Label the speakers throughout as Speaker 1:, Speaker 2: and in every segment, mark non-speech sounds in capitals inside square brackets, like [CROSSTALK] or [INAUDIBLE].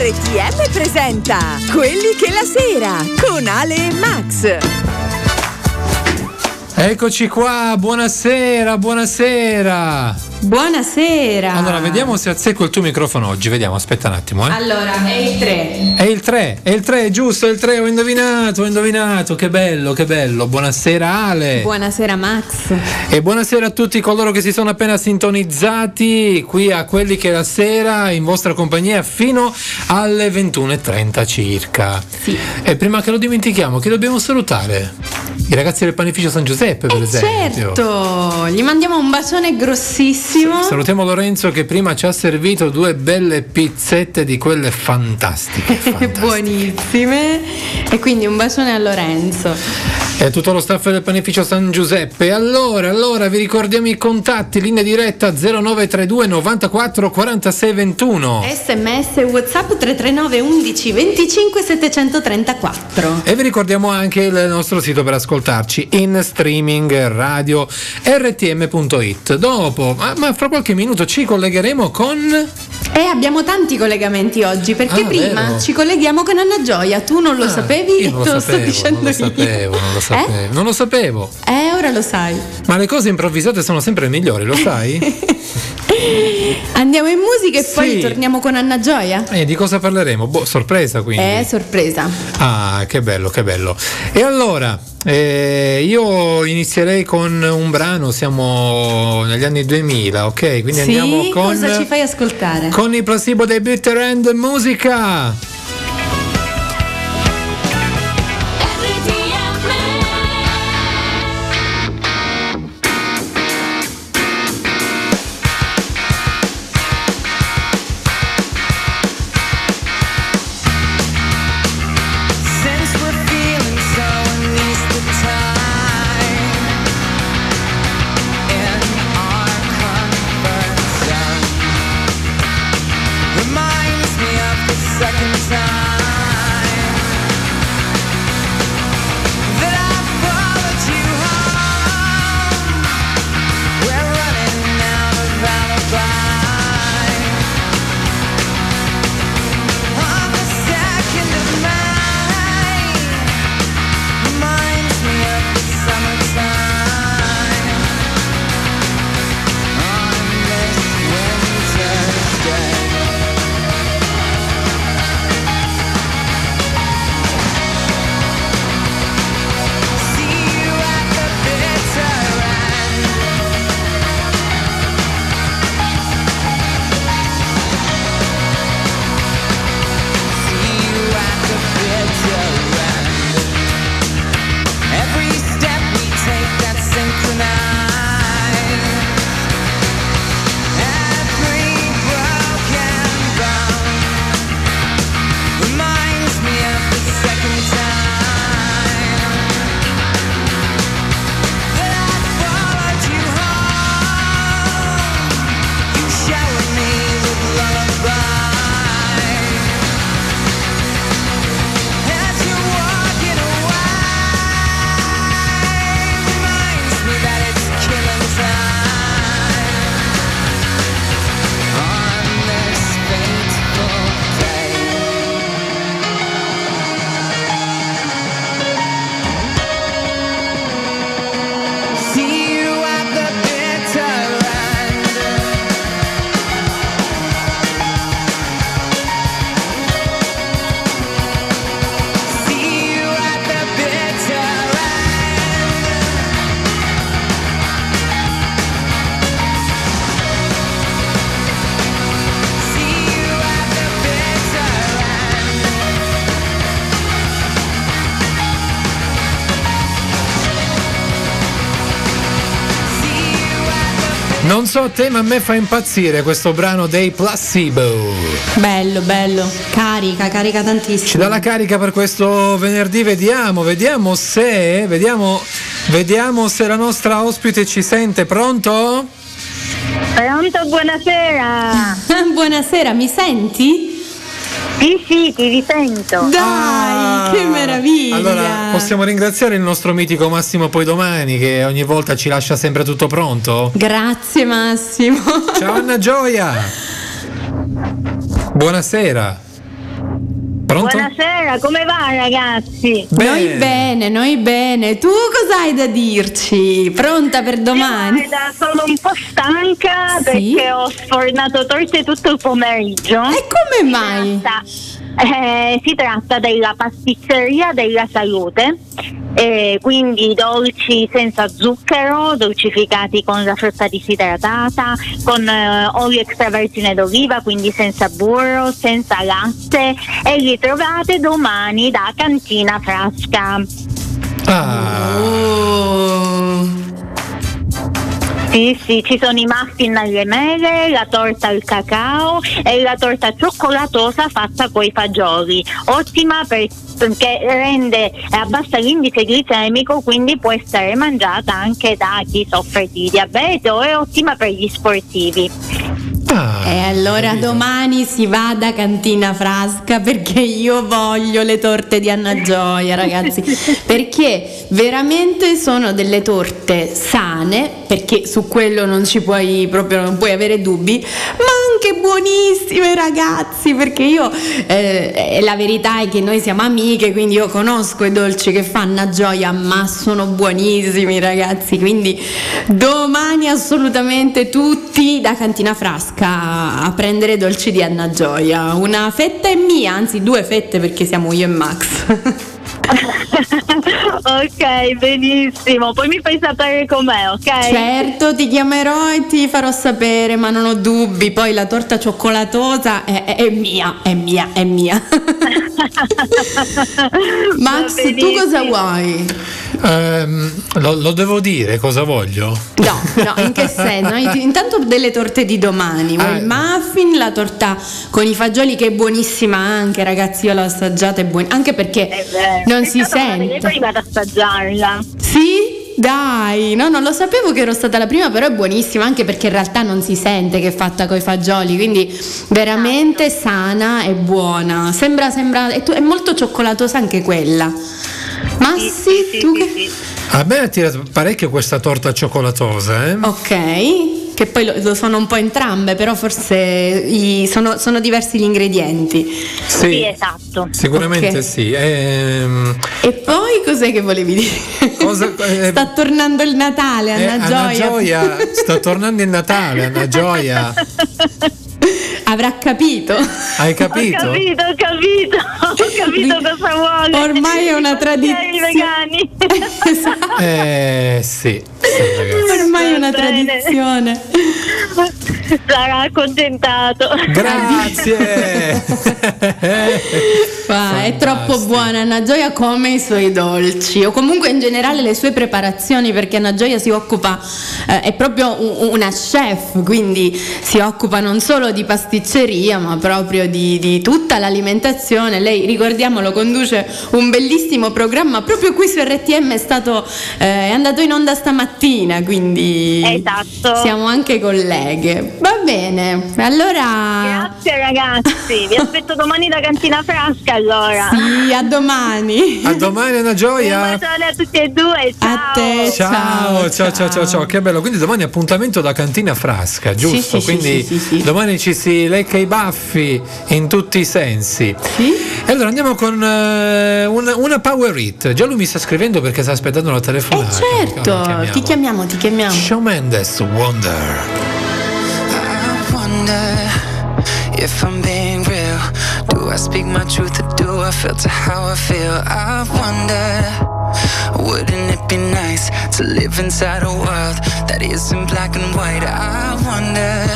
Speaker 1: RTM presenta Quelli che la sera con Ale e Max.
Speaker 2: Eccoci qua, buonasera, buonasera.
Speaker 3: Buonasera.
Speaker 2: Allora, vediamo se azzecco il tuo microfono oggi. Vediamo, aspetta un attimo. Eh.
Speaker 3: Allora, è il 3.
Speaker 2: È il 3, è il 3, giusto, è il 3. Ho indovinato, ho indovinato. Che bello, che bello. Buonasera, Ale.
Speaker 3: Buonasera, Max.
Speaker 2: E buonasera a tutti coloro che si sono appena sintonizzati qui a quelli che la sera in vostra compagnia fino alle 21.30 circa.
Speaker 3: Sì.
Speaker 2: E prima che lo dimentichiamo, chi dobbiamo salutare? I ragazzi del panificio San Giuseppe, per
Speaker 3: Eh,
Speaker 2: esempio.
Speaker 3: certo, gli mandiamo un bacione grossissimo.
Speaker 2: Salutiamo Lorenzo che prima ci ha servito due belle pizzette di quelle fantastiche. fantastiche. [LAUGHS]
Speaker 3: Buonissime. E quindi un bacione a Lorenzo.
Speaker 2: E tutto lo staff del panificio San Giuseppe. Allora, allora vi ricordiamo i contatti, linea diretta 0932 94 46 21.
Speaker 3: SMS WhatsApp 339 11 25 734.
Speaker 2: E vi ricordiamo anche il nostro sito per ascoltarci in streaming radio rtm.it. Dopo, ma, ma fra qualche minuto ci collegheremo con.
Speaker 3: E abbiamo tanti collegamenti oggi perché
Speaker 2: Ah,
Speaker 3: prima
Speaker 2: vero?
Speaker 3: ci colleghiamo con Anna Gioia. Tu non lo
Speaker 2: Ah,
Speaker 3: sapevi?
Speaker 2: Io non lo
Speaker 3: lo [LAUGHS] sto
Speaker 2: sapevo,
Speaker 3: dicendo
Speaker 2: non lo
Speaker 3: io.
Speaker 2: sapevo, non lo
Speaker 3: Eh?
Speaker 2: sapevo. Non lo sapevo.
Speaker 3: Eh, ora lo sai.
Speaker 2: Ma le cose improvvisate sono sempre migliori, lo sai? [LAUGHS]
Speaker 3: Andiamo in musica e
Speaker 2: Sì.
Speaker 3: poi torniamo con Anna Gioia.
Speaker 2: E di cosa parleremo? Boh, sorpresa quindi.
Speaker 3: Eh, sorpresa.
Speaker 2: Ah, che bello, che bello. E allora, eh, io inizierei con un brano, siamo negli anni 2000, ok? Quindi
Speaker 3: sì,
Speaker 2: andiamo con,
Speaker 3: cosa ci fai ascoltare?
Speaker 2: con i placebo dei Bitter End Musica.
Speaker 4: So
Speaker 2: te, ma a me fa impazzire questo brano dei Placebo.
Speaker 3: Bello, bello. Carica, carica tantissimo.
Speaker 2: Ci dà la carica per questo venerdì, vediamo, vediamo se, vediamo, vediamo se la nostra ospite ci sente. Pronto?
Speaker 5: Pronto, buonasera. [LAUGHS]
Speaker 3: Buonasera, mi senti?
Speaker 5: Sì, sì, ti risento.
Speaker 3: Dai,
Speaker 2: Ah,
Speaker 3: che meraviglia.
Speaker 2: Allora, possiamo ringraziare il nostro mitico Massimo Poi Domani che ogni volta ci lascia sempre tutto pronto.
Speaker 3: Grazie Massimo.
Speaker 2: Ciao Anna Gioia. Buonasera. [LAUGHS] Pronto?
Speaker 5: Buonasera, come va ragazzi?
Speaker 3: Noi bene, noi bene. Tu cosa hai da dirci? Pronta per domani?
Speaker 5: Guarda, sono un po' stanca
Speaker 3: Sì?
Speaker 5: perché ho sfornato torte tutto il pomeriggio.
Speaker 3: E come mai?
Speaker 5: Eh, si tratta della pasticceria della salute, eh, quindi dolci senza zucchero, dolcificati con la frutta disidratata, con eh, olio extravergine d'oliva, quindi senza burro, senza latte e li trovate domani da Cantina Frasca.
Speaker 2: Ah.
Speaker 5: Sì, sì, ci sono i muffin alle mele, la torta al cacao e la torta cioccolatosa fatta coi fagioli. Ottima per- perché rende e abbassa l'indice glicemico, quindi può essere mangiata anche da chi soffre di diabete o è ottima per gli sportivi.
Speaker 2: Ah,
Speaker 3: E allora domani si va da Cantina Frasca perché io voglio le torte di Anna Gioia, ragazzi. [LAUGHS] Perché veramente sono delle torte sane, perché su quello non ci puoi proprio non puoi avere dubbi, ma anche buonissime, ragazzi. Perché io eh, la verità è che noi siamo amiche, quindi io conosco i dolci che fa Anna Gioia, ma sono buonissimi, ragazzi. Quindi domani assolutamente tutti da Cantina Frasca a prendere dolci di Anna Gioia. Una fetta è mia, anzi due fette perché siamo io e Max. [LAUGHS] [LAUGHS]
Speaker 5: ok, benissimo. Poi mi fai sapere com'è, ok?
Speaker 3: certo, ti chiamerò e ti farò sapere, ma non ho dubbi. Poi la torta cioccolatosa è, è- è mia, è mia, è mia. [LAUGHS] Max, tu cosa vuoi?
Speaker 2: Ehm, lo, lo devo dire cosa voglio?
Speaker 3: No, no, in che senso? Intanto delle torte di domani,
Speaker 2: Ah.
Speaker 3: il muffin, la torta con i fagioli che è buonissima anche, ragazzi, io l'ho assaggiata, è buona, anche perché
Speaker 5: È vero.
Speaker 3: Non si sente.
Speaker 5: Poi vado ad assaggiarla.
Speaker 3: Sì? Dai, no, non lo sapevo che ero stata la prima, però è buonissima anche perché in realtà non si sente che è fatta con i fagioli, quindi veramente sana e buona. Sembra, sembra, è, tu- è molto cioccolatosa anche quella. Ma
Speaker 5: Sì,
Speaker 3: sì, tu
Speaker 5: sì,
Speaker 3: che...
Speaker 5: sì.
Speaker 2: A me ha tirato parecchio questa torta cioccolatosa, eh?
Speaker 3: Ok, che poi lo, lo sono un po' entrambe, però forse i- sono, sono diversi gli ingredienti.
Speaker 5: Sì, esatto.
Speaker 2: Sicuramente
Speaker 3: Ok.
Speaker 2: sì. Ehm,
Speaker 3: E poi cos'è che volevi dire?
Speaker 2: Cosa- [LAUGHS] eh,
Speaker 3: Sta tornando il Natale,
Speaker 2: eh,
Speaker 3: Anna
Speaker 2: Anna
Speaker 3: Gioia.
Speaker 2: Gioia, sta tornando il Natale, Anna Gioia. [LAUGHS]
Speaker 3: Avrà capito. [LAUGHS]
Speaker 2: Hai
Speaker 5: Ho
Speaker 2: capito?
Speaker 5: capito, ho capito, ho capito cosa vuole.
Speaker 3: Ormai è una
Speaker 5: I
Speaker 3: tradizione.
Speaker 5: vegani. [LAUGHS]
Speaker 3: Esatto.
Speaker 2: Eh sì, sì.
Speaker 3: Ormai è una tradizione. [LAUGHS]
Speaker 5: Sarà accontentato.
Speaker 2: Grazie. [LAUGHS]
Speaker 3: Ma è troppo buona Anna Gioia come i suoi dolci o comunque in generale le sue preparazioni perché Anna Gioia si occupa, eh, è proprio un- una chef, quindi si occupa non solo di pasticceria ma proprio di, di tutta l'alimentazione. Lei, ricordiamolo, conduce un bellissimo programma proprio qui su RTM, è, stato, eh, è andato in onda stamattina, quindi
Speaker 5: Esatto.
Speaker 3: siamo anche colleghe. Va bene, allora...
Speaker 5: Grazie ragazzi, vi aspetto domani da Cantina Frasca allora.
Speaker 3: Sì, a domani.
Speaker 2: A domani Anna
Speaker 5: Un
Speaker 2: Gioia.
Speaker 5: bacione a tutti e due, ciao.
Speaker 3: A te.
Speaker 2: Ciao, ciao, ciao, ciao,
Speaker 3: ciao.
Speaker 2: ciao, che bello. Quindi domani appuntamento da Cantina Frasca, giusto?
Speaker 3: sì, sì,
Speaker 2: Quindi
Speaker 3: sì, sì, sì.
Speaker 2: domani ci si lecca i baffi in tutti i sensi.
Speaker 3: Sì?
Speaker 2: E allora andiamo con eh, una, una power hit. Già lui mi sta scrivendo perché sta aspettando la
Speaker 3: Eh
Speaker 2: telefonata.
Speaker 3: certo,
Speaker 2: Allora,
Speaker 3: ti chiamiamo, ti chiamiamo.
Speaker 2: Shawn Mendes, Wonder.
Speaker 6: Wonder if I'm being real. Do I speak my truth or do I filter how I feel? I wonder, wouldn't it be nice to live inside a world that isn't black and white? I wonder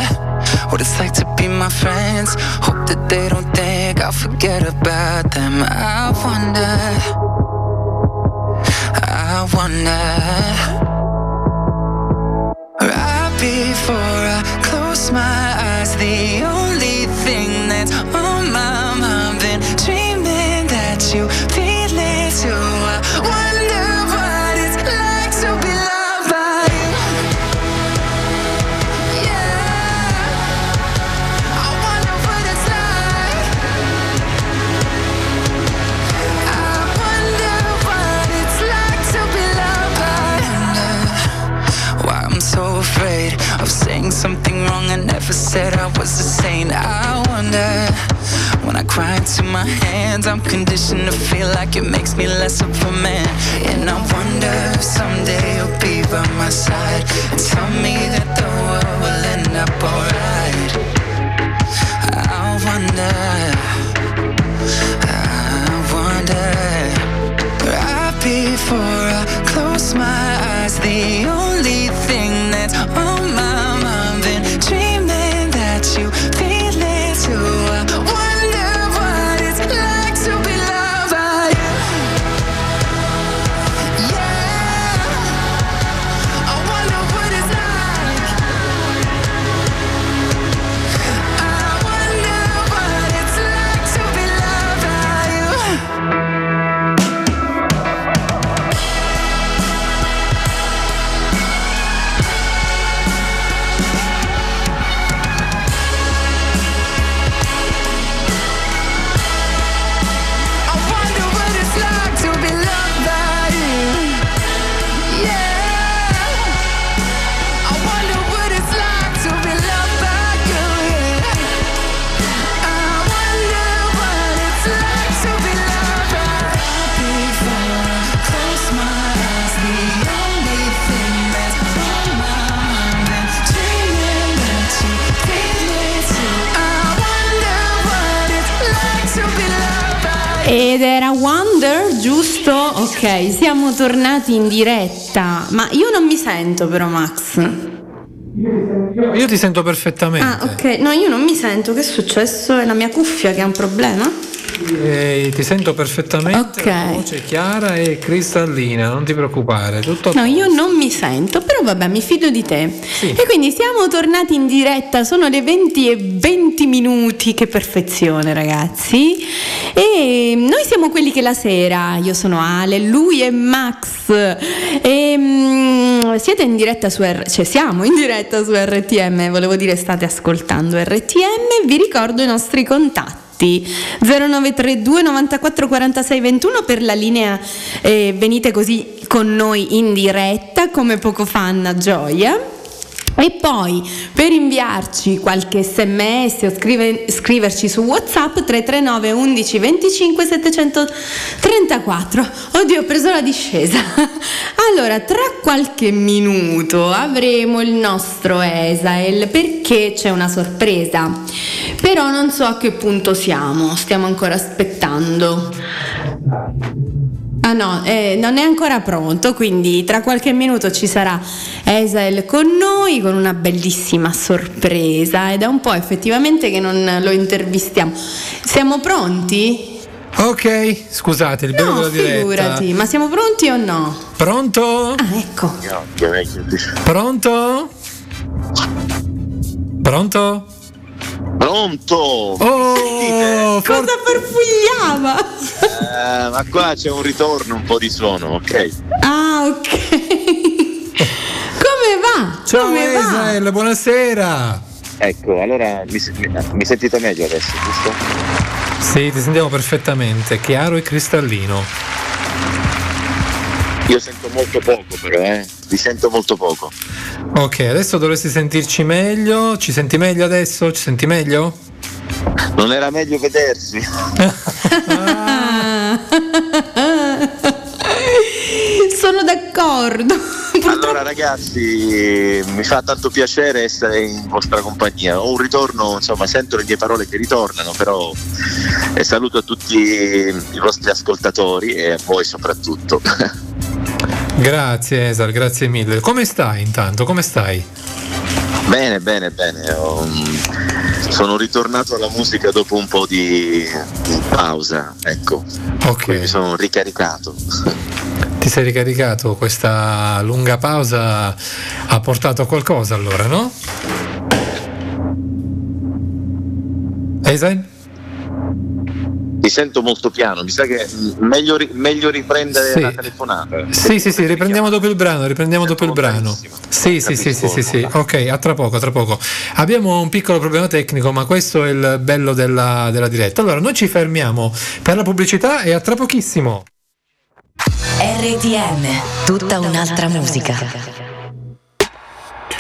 Speaker 6: what it's like to be my friends. Hope that they don't think I'll forget about them. I wonder, I wonder. Right before I you feel something wrong I never said I was a saint I wonder when I cry into my hands. I'm conditioned to feel like it makes me less of a man. And I wonder if someday you'll be by my side and tell me that the world will end up alright. I wonder, I wonder. Right before I close my eyes, the
Speaker 3: giusto? Ok, siamo tornati in diretta. Ma io non mi sento però, Max.
Speaker 2: Io, ti sento perfettamente.
Speaker 3: Ah, ok. No, io non mi sento. Che è successo? È la mia cuffia che ha un problema?
Speaker 2: Eh, ti sento perfettamente.
Speaker 3: Ok.
Speaker 2: La voce è chiara e cristallina, non ti preoccupare. Tutto
Speaker 3: No, io non mi sento, però vabbè, mi fido di te. E quindi siamo tornati in diretta, sono le 20 e 20 minuti, che perfezione ragazzi. E noi siamo quelli che la sera, io sono Ale, lui è Max. E, mm, siete in diretta su R, cioè siamo in diretta su RTM, volevo dire state ascoltando RTM, vi ricordo i nostri contatti. 0932 94 46 21 per la linea eh, venite così con noi in diretta come poco fa Anna Gioia e poi per inviarci qualche sms o scrive- scriverci su whatsapp 339 11 25 734 oddio ho preso la discesa. [LAUGHS] Allora tra qualche minuto avremo il nostro Esael perché c'è una sorpresa. Però non so a che punto siamo stiamo ancora aspettando Ah no, eh, non è ancora pronto, quindi tra qualche minuto ci sarà Esael con noi con una bellissima sorpresa ed è un po' effettivamente che non lo intervistiamo. Siamo pronti?
Speaker 2: Ok, scusate, il bello
Speaker 3: No,
Speaker 2: della diretta.
Speaker 3: figurati, ma siamo pronti o no?
Speaker 2: Pronto?
Speaker 3: Ah, ecco.
Speaker 2: Pronto? Pronto?
Speaker 7: Pronto?
Speaker 2: Oh, for-
Speaker 3: Cosa farfugliava?
Speaker 7: Eh, ma qua c'è un ritorno, un po' di suono, ok?
Speaker 3: Ah, ok. Come va?
Speaker 2: Ciao
Speaker 3: Come va?
Speaker 2: Esael, buonasera.
Speaker 7: Ecco, allora mi, mi- mi sentite meglio adesso, giusto?
Speaker 2: Sì, ti sentiamo perfettamente, chiaro e cristallino.
Speaker 7: Io sento molto poco però, eh? Vi sento molto poco.
Speaker 2: Ok, adesso dovresti sentirci meglio. Ci senti meglio adesso? Ci senti meglio?
Speaker 7: Non era meglio vedersi? [LAUGHS]
Speaker 3: Sono d'accordo. [LAUGHS]
Speaker 7: Allora ragazzi, mi fa tanto piacere essere in vostra compagnia. Ho un ritorno, insomma, sento le mie parole che ritornano, però e saluto a tutti i vostri ascoltatori e a voi soprattutto. [LAUGHS]
Speaker 2: Grazie Esal, grazie mille. Come stai intanto? Come stai?
Speaker 7: Bene, bene, bene. Mm, sono ritornato alla musica dopo un po' di, pausa, ecco.
Speaker 2: Ok.
Speaker 7: Mi sono ricaricato.
Speaker 2: Ti sei ricaricato? Questa lunga pausa ha portato a qualcosa allora, no? Esal?
Speaker 7: Sento molto piano, mi sa che meglio, meglio riprendere
Speaker 2: Sì.
Speaker 7: la telefonata.
Speaker 2: Sì, sì, sì, riprendiamo dopo il brano, riprendiamo dopo il brano. Sì, sì, sì, sì, sì, sì. Ok, a tra poco, a tra poco. Abbiamo un piccolo problema tecnico, ma questo è il bello della, della diretta. Allora, noi ci fermiamo per la pubblicità e a tra pochissimo.
Speaker 8: RTM, tutta un'altra musica.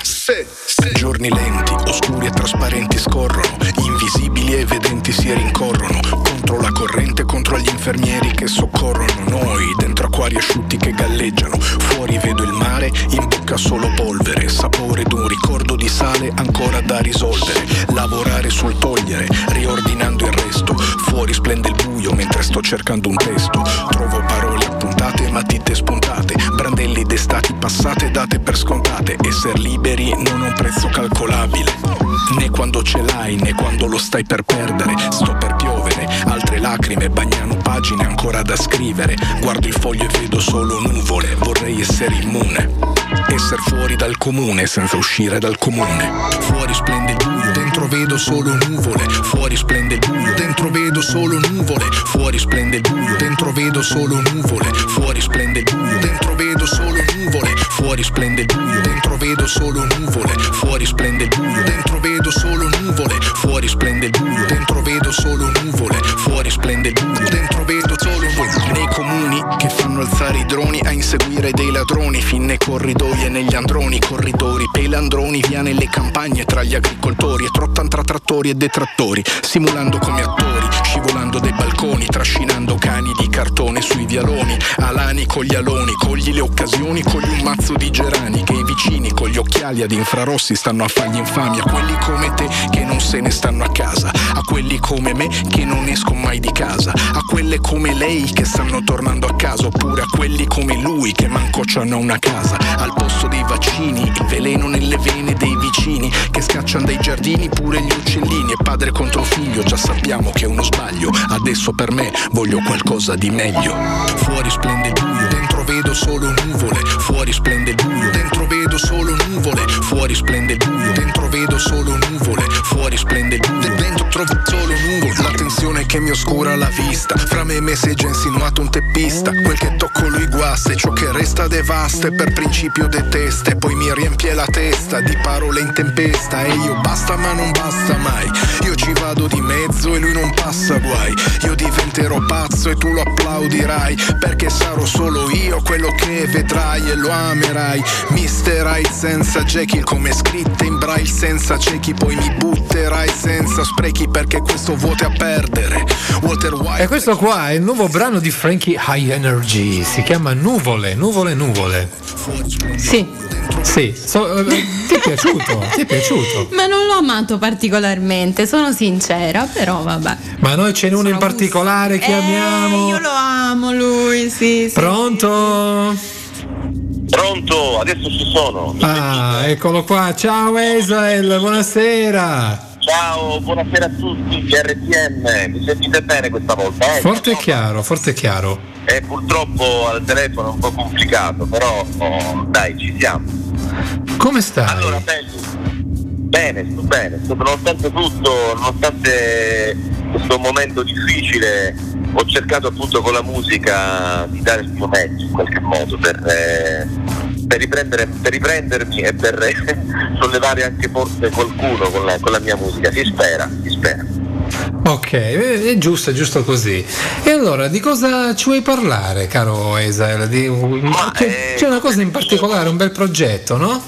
Speaker 9: Sit,
Speaker 8: Giorni lenti, oscuri e trasparenti scorrono, invisibili e evidenti si rincorrono. Contro la corrente, contro gli infermieri che soccorrono noi. Dentro acquari asciutti che galleggiano. Fuori vedo il mare, in bocca solo polvere. Sapore d'un ricordo di sale ancora da risolvere. Lavorare sul togliere, riordinando il resto. Fuori splende il buio mentre sto cercando un testo. Trovo parole appuntate, matite spuntate. Brandelli d'estati passate date per scontate. Esser liberi non ha un prezzo calcolabile. Né quando ce l'hai, né quando lo stai per perdere. Sto per piovere, altre lacrime bagnano pagine ancora da scrivere. Guardo il foglio e vedo solo nuvole. Vorrei essere immune. Esser fuori dal comune senza uscire dal comune. Fuori splende il buio, dentro vedo solo nuvole. Fuori splende il buio, dentro vedo solo nuvole. Fuori splende il buio, dentro vedo solo nuvole. Fuori splende il buio, dentro vedo solo nuvole. Fuori splende il buio, dentro vedo solo nuvole. Fuori splende il buio, dentro vedo solo nuvole. Fuori splende il buio, dentro vedo solo nuvole. Fuori splende il buio, dentro vedo solo nuvole. Nei comuni che fanno alzare i droni a inseguire dei ladroni, fin nei corridoi e negli androni, corridori, pelandroni, via nelle campagne tra gli agricoltori e trottan tra trattori e detrattori, simulando come attori, scivolando dai balconi, trascinando cani di cartone sui vialoni, alani con gli aloni, cogli le occasioni, cogli un mazzo di gerani che i vicini con gli occhiali ad infrarossi stanno a fargli infami, a quelli come te che non se ne stanno a casa, a quelli come me che non escono mai di casa, a quelle come lei che stanno tornando a casa, oppure a quelli come lui che manco c'hanno una casa, al posto dei vaccini, il veleno nelle vene dei vicini che scacciano dai giardini pure gli uccellini e padre contro figlio, già sappiamo che è uno sbaglio, adesso per me voglio qualcosa di meglio. Fuori splende il buio, dentro vedo solo nuvole, fuori splende il buio, dentro vedo solo nuvole, fuori splende il buio, dentro vedo solo nuvole, fuori splende il buio, dentro trovo solo nuvole, la tensione che mi oscura la vista, fra me e me sei già insinuato un teppista, quel che tocco lui guasta e ciò che resta devasta e per principio detesta e poi mi riempie la testa di parole in tempesta. E io basta ma non basta mai, io ci vado di mezzo e lui non passa guai, io diventerò pazzo e tu lo applaudirai perché sarò solo io quello che vedrai e lo amerai, Mr. Hyde senza Jekyll come scritte in braille senza ciechi poi mi butterai senza sprechi perché questo vuote a perdere, Walter White
Speaker 2: E questo qua è il nuovo brano di Frankie High Energy, si chiama Nuvole, Nuvole, Nuvole.
Speaker 3: Sì.
Speaker 2: Sì, so- eh, ti è piaciuto? Ti è piaciuto?
Speaker 3: Ma non l'ho amato particolarmente, sono sincera, però vabbè.
Speaker 2: Ma noi ce n'è uno in particolare che
Speaker 3: Eh,
Speaker 2: amiamo.
Speaker 3: Io lo amo lui, sì. sì.
Speaker 2: Pronto?
Speaker 7: Pronto, adesso ci sono. Mi
Speaker 2: Ah, eccolo qua. Ciao Esael, buonasera.
Speaker 7: Ciao, buonasera a tutti RTM, mi sentite bene questa volta? Eh?
Speaker 2: Forte e chiaro, forte e chiaro.
Speaker 7: Eh, purtroppo al telefono è un po' complicato, però oh, dai, ci siamo.
Speaker 2: Come stai?
Speaker 7: Allora, belli. Bene, sto bene, sto, nonostante tutto, nonostante questo momento difficile, ho cercato appunto con la musica di dare il mio meglio in qualche modo per, eh, per, riprendere- per riprendermi e per eh, [LAUGHS] sollevare anche forse qualcuno con la, con la mia musica. Si spera, si spera.
Speaker 2: Ok, è giusto, è giusto così. E allora, di cosa ci vuoi parlare, caro Esael? Di- c'è,
Speaker 7: eh,
Speaker 2: c'è una cosa in particolare, un bel progetto, no?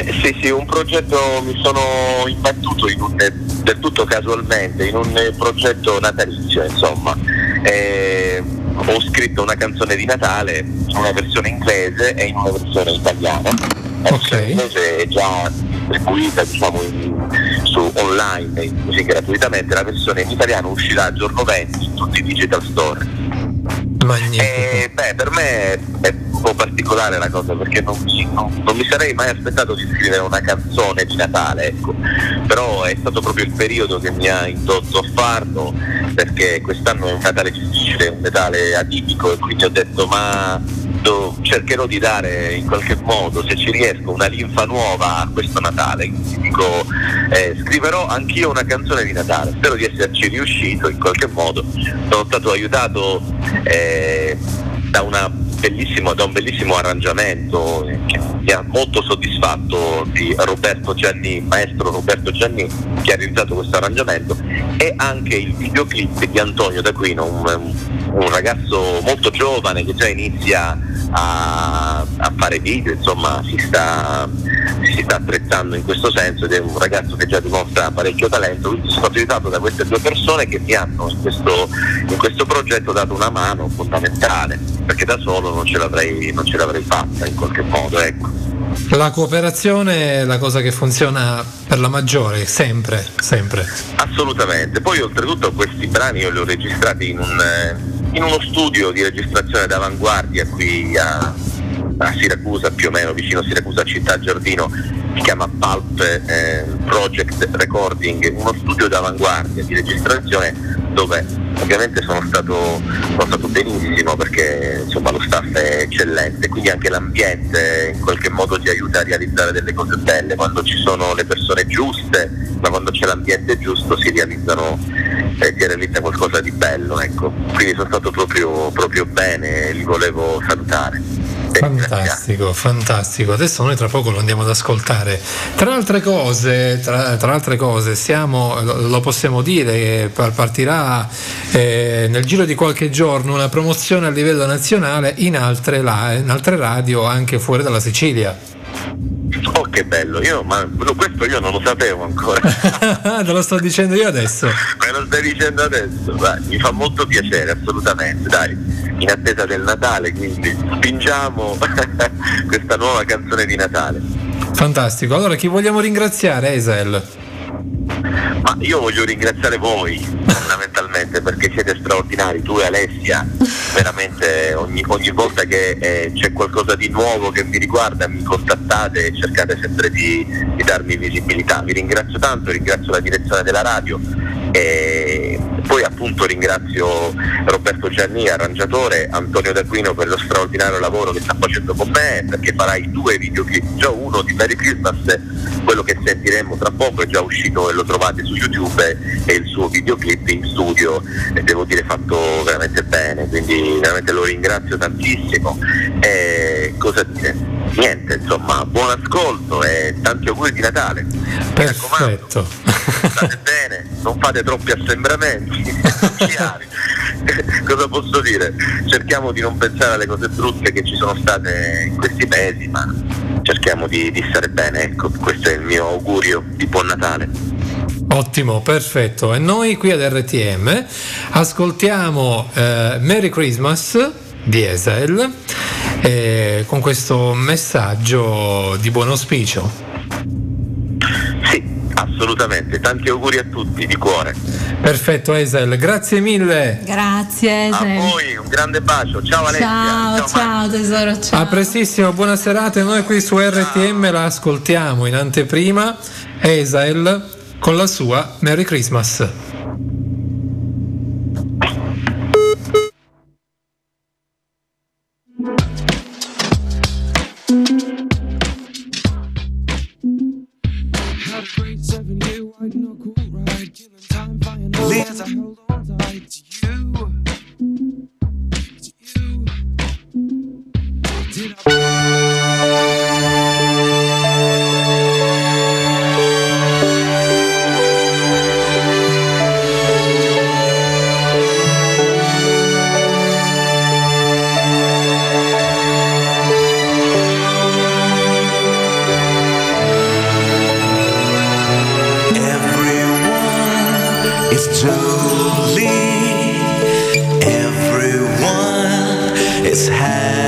Speaker 7: Eh, sì, sì, un progetto mi sono imbattuto in un, del tutto casualmente, in un progetto natalizio, insomma. Eh, ho scritto una canzone di Natale in una versione inglese e in una versione italiana. La versione
Speaker 2: Ok.
Speaker 7: inglese è già distribuita diciamo, in- su online in- così gratuitamente, la versione in italiano uscirà il giorno 20 in tutti i digital store.
Speaker 2: Magnifico.
Speaker 7: Eh, beh, per me è un po' particolare la cosa perché non mi, non- non mi sarei mai aspettato di scrivere una canzone di Natale, ecco. però è stato proprio il periodo che mi ha indotto a farlo perché quest'anno è un Natale difficile, un Natale atipico e quindi ho detto ma do- cercherò di dare in qualche modo, se ci riesco, una linfa nuova a questo Natale. Dico, eh, scriverò anch'io una canzone di Natale, spero di esserci riuscito in qualche modo. Sono stato aiutato eh, da, una bellissimo, da un bellissimo arrangiamento che mi ha molto soddisfatto di Roberto Gianni, maestro Roberto Gianni, che ha realizzato questo arrangiamento, e anche il videoclip di Antonio D'Aquino, un, un ragazzo molto giovane che già inizia a, a fare video, insomma si sta, si sta attrezzando in questo senso ed è un ragazzo che già dimostra parecchio talento, quindi sono aiutato da queste due persone che mi hanno in questo, in questo progetto dato una mano fondamentale, perché da solo non ce l'avrei, non ce l'avrei fatta in qualche modo. Ecco.
Speaker 2: La cooperazione è la cosa che funziona per la maggiore, sempre, sempre.
Speaker 7: Assolutamente, poi oltretutto questi brani io li ho registrati in, un, eh, in uno studio di registrazione d'avanguardia qui a, a Siracusa, più o meno vicino a Siracusa Città Giardino, si chiama Pulp eh, Project Recording, uno studio d'avanguardia di registrazione dove ovviamente sono stato, sono stato benissimo perché insomma, lo staff è eccellente, quindi anche l'ambiente in qualche modo ti aiuta a realizzare delle cose belle, quando ci sono le persone giuste, ma quando c'è l'ambiente giusto si realizzano eh, realizza qualcosa di bello, ecco. Quindi sono stato proprio, proprio bene li volevo salutare.
Speaker 2: Fantastico, fantastico. Adesso noi tra poco lo andiamo ad ascoltare. Tra altre cose, tra, tra altre cose siamo, lo, possiamo dire, par- partirà eh, nel giro di qualche giorno una promozione a livello nazionale in altre, la- in altre radio anche fuori dalla Sicilia.
Speaker 7: Oh che bello, io, ma questo io non lo sapevo ancora. [LAUGHS]
Speaker 2: Te lo sto dicendo io adesso.
Speaker 7: Me lo stai dicendo adesso, dai, mi fa molto piacere, assolutamente, dai, in attesa del Natale, quindi spingiamo [LAUGHS] questa nuova canzone di Natale.
Speaker 2: Fantastico. Allora chi vogliamo ringraziare, Esel?
Speaker 7: Ma io voglio ringraziare voi fondamentalmente perché siete straordinari, tu e Alessia, [LAUGHS] veramente ogni, ogni volta che eh, c'è qualcosa di nuovo che mi riguarda mi contattate e cercate sempre di, di darmi visibilità. Vi ringrazio tanto, ringrazio la direzione della radio e poi appunto ringrazio Roberto Gianni, arrangiatore, Antonio D'Aquino per lo straordinario lavoro che sta facendo con me perché farai due videoclip, già uno di Merry Christmas, quello che sentiremo tra poco è già uscito e lo trovate su YouTube e il suo videoclip in studio e devo dire fatto veramente bene, quindi veramente lo ringrazio tantissimo. E cosa dire? Niente, insomma, buon ascolto e tanti auguri di Natale.
Speaker 2: Perfetto.
Speaker 7: State bene, non fate troppi assembramenti. [LAUGHS] [LAUGHS] Cosa posso dire? Cerchiamo di non pensare alle cose brutte che ci sono state in questi mesi, ma cerchiamo di, di stare bene, ecco, questo è il mio augurio di buon Natale.
Speaker 2: Ottimo, perfetto. E noi qui ad RTM ascoltiamo eh, Merry Christmas di Esel eh, con questo messaggio di buon auspicio.
Speaker 7: Assolutamente, tanti auguri a tutti di cuore.
Speaker 2: Perfetto Esel, grazie mille.
Speaker 3: Grazie.
Speaker 7: A
Speaker 3: Esel.
Speaker 7: voi un grande bacio, ciao Alessia.
Speaker 3: Ciao,
Speaker 7: Marco.
Speaker 3: ciao tesoro, ciao.
Speaker 2: A prestissimo, buona serata. e Noi qui su RTM la ascoltiamo in anteprima. Esel con la sua Merry Christmas.
Speaker 9: It's truly.
Speaker 10: Everyone is happy.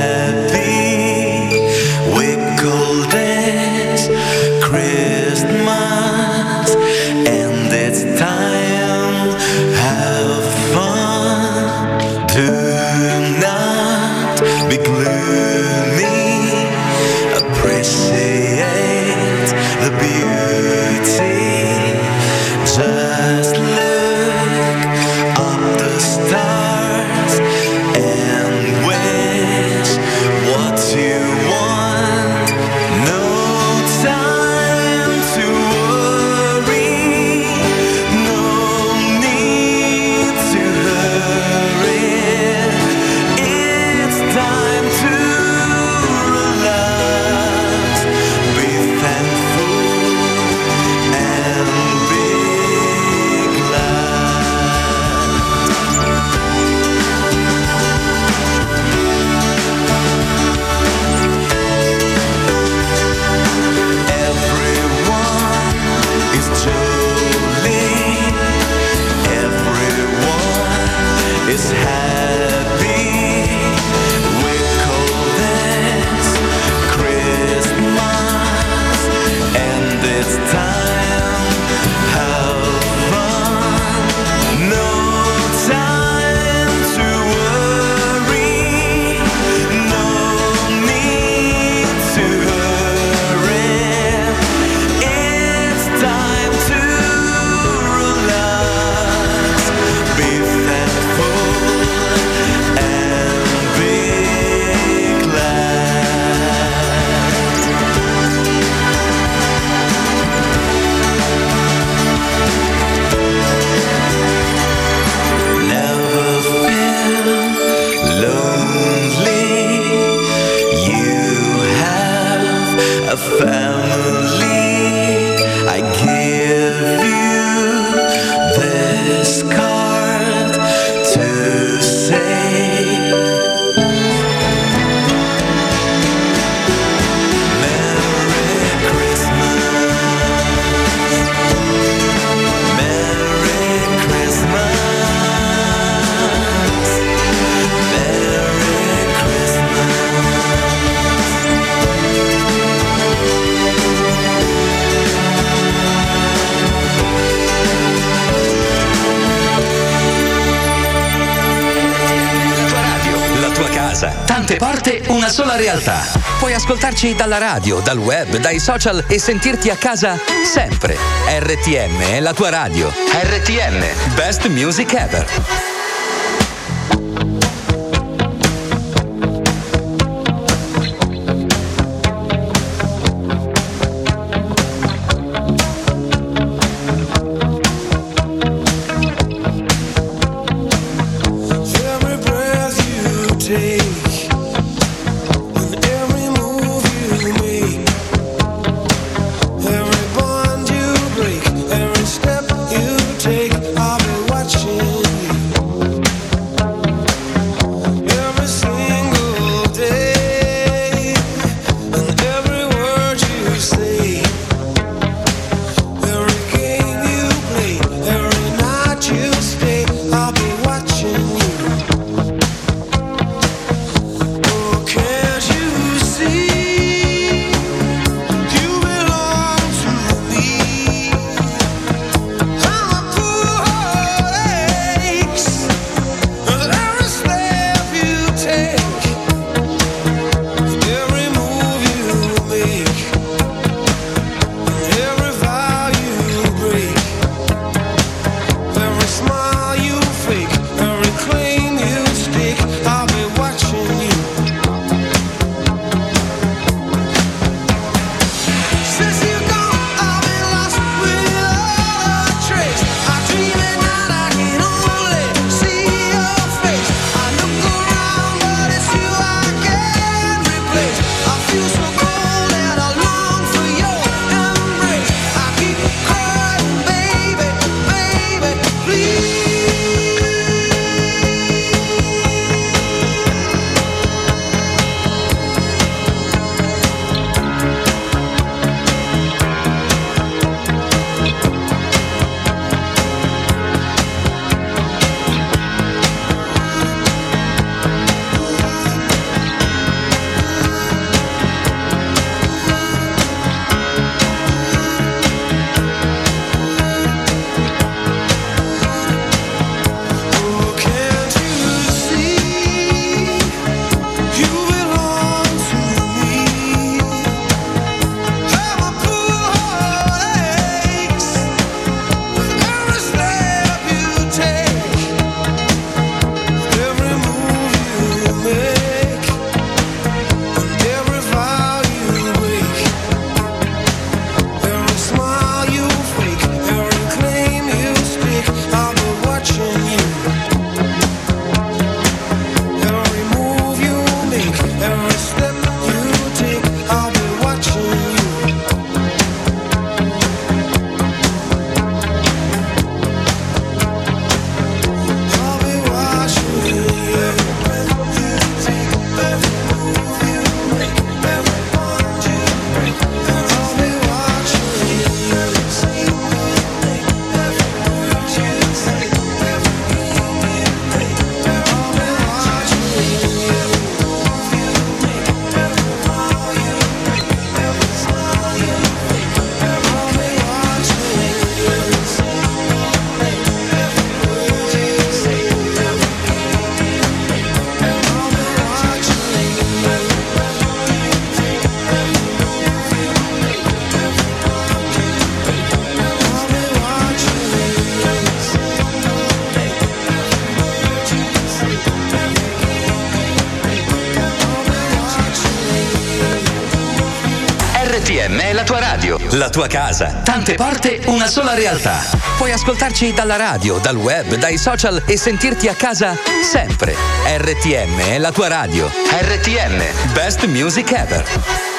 Speaker 10: realtà. Puoi ascoltarci dalla radio, dal web, dai social e sentirti a casa sempre. RTM è la tua radio. RTM, Best Music Ever.
Speaker 11: La tua casa. Tante porte, una sola realtà. Puoi ascoltarci dalla radio, dal web, dai social e sentirti a casa sempre. RTM è la tua radio. RTM, Best Music Ever.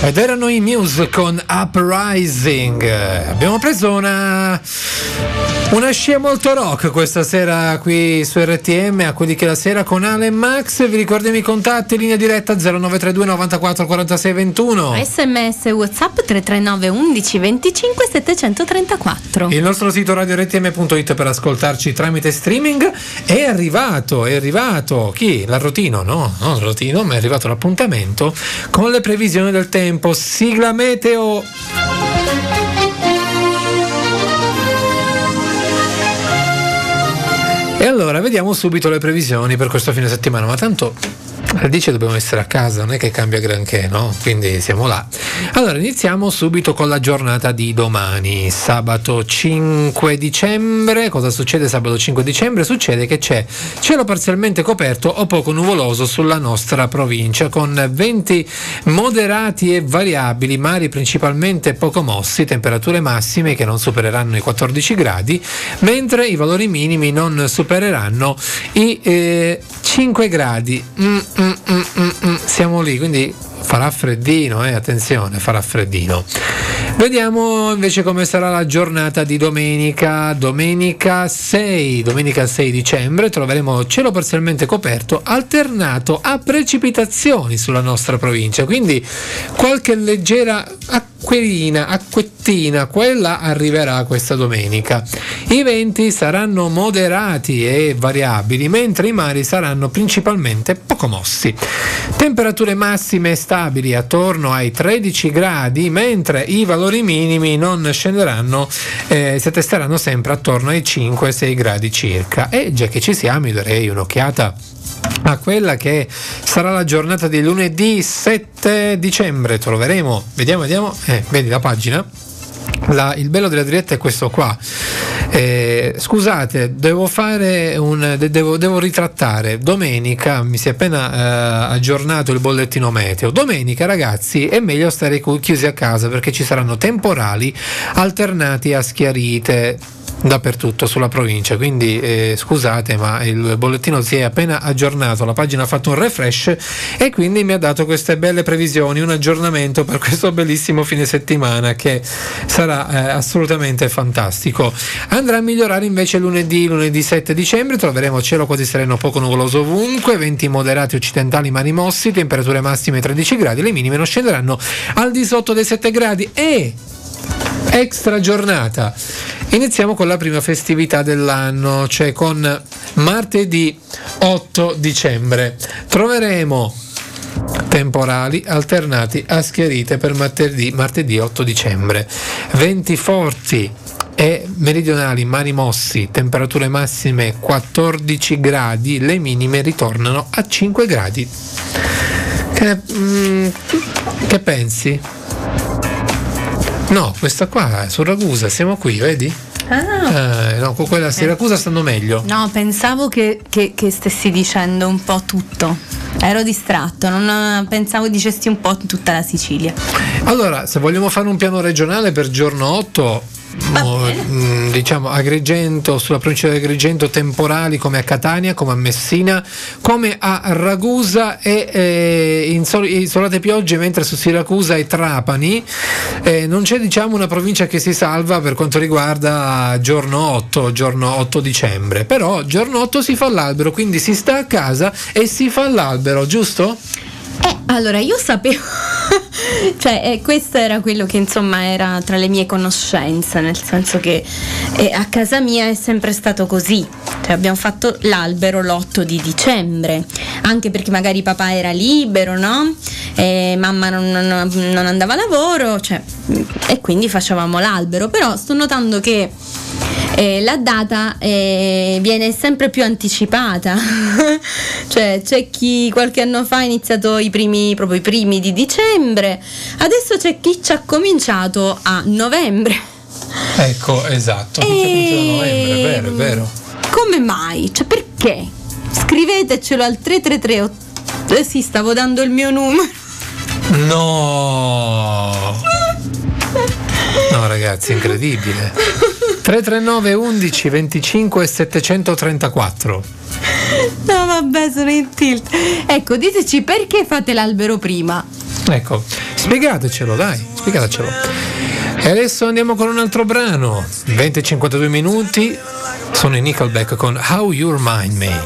Speaker 2: Ed erano i Muse con Uprising. Abbiamo preso una Una scia molto rock questa sera qui su RTM a quelli che la sera con Ale e Max. Vi ricordiamo i contatti, linea diretta 0932 94 46 21.
Speaker 3: sms whatsapp 339 11 25 734
Speaker 2: Il nostro sito radiortm.it per ascoltarci tramite streaming è arrivato, è arrivato chi? L'arrotino, no? No, l'arrotino, ma è arrivato l'appuntamento con le previsioni del tempo. Sigla meteo. E allora vediamo subito le previsioni per questo fine settimana, ma tanto 10 dobbiamo essere a casa, non è che cambia granché, no? Quindi siamo là. Allora iniziamo subito con la giornata di domani, sabato 5 dicembre. Cosa succede sabato 5 dicembre? Succede che c'è cielo parzialmente coperto o poco nuvoloso sulla nostra provincia, con venti moderati e variabili, mari principalmente poco mossi, temperature massime che non supereranno i 14 gradi, mentre i valori minimi non supereranno i eh, 5 gradi. Mm, mm, mm, mm, mm. Siamo lì, quindi farà freddino, eh? attenzione, farà freddino. Vediamo invece come sarà la giornata di domenica, domenica 6, domenica 6 dicembre troveremo cielo parzialmente coperto alternato a precipitazioni sulla nostra provincia, quindi qualche leggera acquerina, acquettina, quella arriverà questa domenica. I venti saranno moderati e variabili, mentre i mari saranno principalmente poco mossi. Temperature massime stabili attorno ai 13 gradi, mentre i valori minimi non scenderanno, eh, si attesteranno sempre attorno ai 5-6 gradi circa. E già che ci siamo, io darei un'occhiata a quella che sarà la giornata di lunedì 7 dicembre. Troveremo, vediamo, vediamo, eh, vedi la pagina? La- il bello della diretta è questo qua. Eh, scusate, devo fare un. de- devo, devo ritrattare. Domenica mi si è appena eh, aggiornato il bollettino meteo. Domenica, ragazzi, è meglio stare chiusi a casa perché ci saranno temporali alternati a schiarite dappertutto sulla provincia quindi eh, scusate ma il bollettino si è appena aggiornato la pagina ha fatto un refresh e quindi mi ha dato queste belle previsioni un aggiornamento per [LAUGHS] questo bellissimo fine settimana che sarà eh, assolutamente fantastico andrà a migliorare invece lunedì lunedì 7 dicembre troveremo cielo quasi sereno poco nuvoloso ovunque venti moderati occidentali mari mossi temperature massime 13 gradi le minime non scenderanno al di sotto dei 7 gradi e extra giornata. Iniziamo con la prima festività dell'anno, cioè con martedì 8 dicembre. Troveremo temporali alternati a schiarite per martedì, martedì 8 dicembre. Venti forti e meridionali mari mossi, temperature massime 14 gradi, le minime ritornano a 5 gradi. Che, mm, che pensi? No, questa qua è su Ragusa, siamo qui, vedi?
Speaker 3: Ah.
Speaker 2: Eh, no, con quella a Siracusa stanno meglio.
Speaker 3: No, pensavo che, che- che stessi dicendo un po' tutto. Ero distratto, non pensavo dicessi un po' tutta la Sicilia.
Speaker 2: Allora, se vogliamo fare un piano regionale per giorno 8, mo- mh, diciamo Agrigento, sulla provincia di Agrigento, temporali come a Catania, come a Messina, come a Ragusa e eh, insol- isolate piogge, mentre su Siracusa e Trapani eh, non c'è diciamo una provincia che si salva per quanto riguarda giorno 8, giorno 8 dicembre. Però giorno 8 si fa l'albero, quindi si sta a casa e si fa l'albero, giusto?
Speaker 3: Eh, allora io sapevo, [LAUGHS] cioè eh, questo era quello che insomma era tra le mie conoscenze, nel senso che eh, a casa mia è sempre stato così, cioè abbiamo fatto l'albero l'8 di dicembre, anche perché magari papà era libero, no? E mamma non, non- non andava a lavoro, cioè, e quindi facevamo l'albero, però sto notando che eh, la data eh, viene sempre più anticipata. [LAUGHS] cioè, c'è chi qualche anno fa ha iniziato i primi, proprio i primi di dicembre, adesso c'è chi ci ha cominciato a novembre.
Speaker 2: Ecco, esatto. Cominciato a novembre, vero, è vero.
Speaker 3: Come mai? Cioè, perché? Scrivetecelo al 333 ott- eh sì, stavo dando il mio numero.
Speaker 2: No! No ragazzi, incredibile. [LAUGHS] 339 11 25 734.
Speaker 3: No vabbè, sono in tilt. Ecco, diteci perché fate l'albero prima.
Speaker 2: Ecco, spiegatecelo, dai, spiegatecelo.
Speaker 10: E adesso andiamo con un altro brano. 20-52 minuti. Sono in Nickelback con How You Remind Me.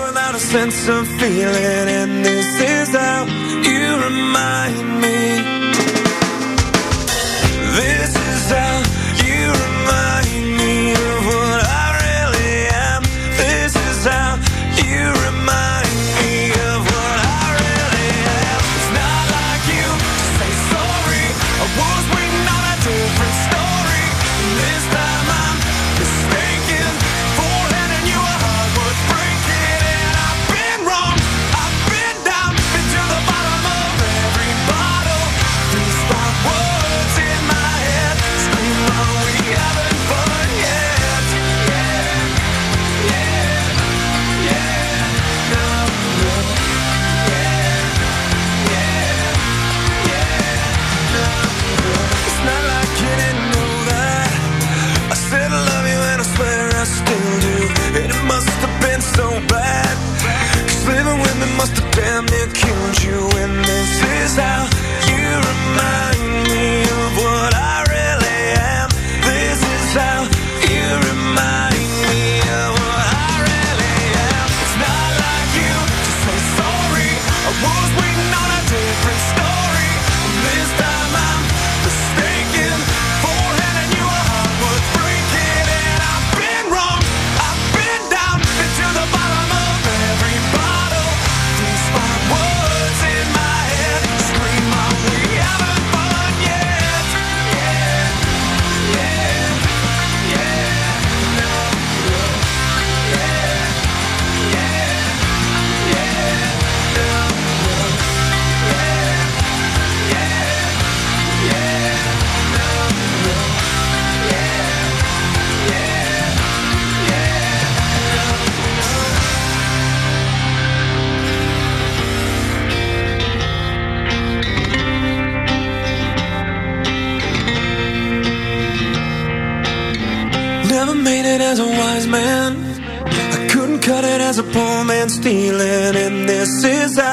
Speaker 12: stealing, and this is how.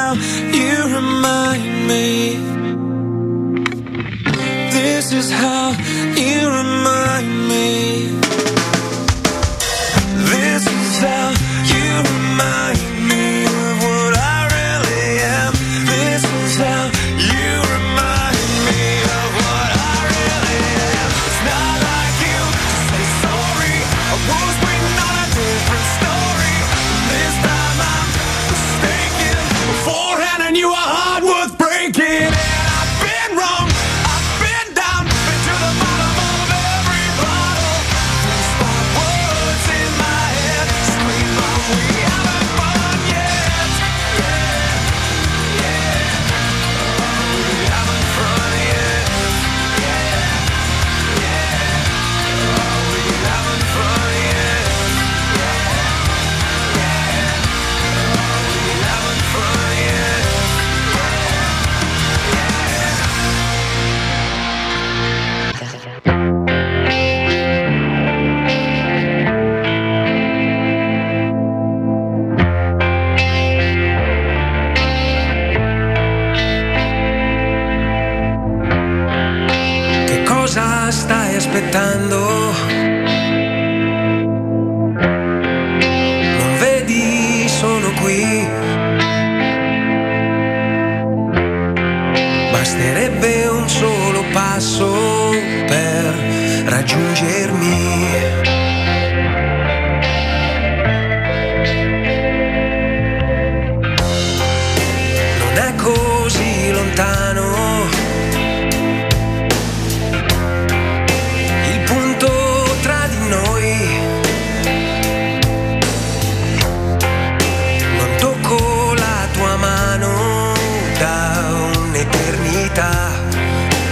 Speaker 13: verità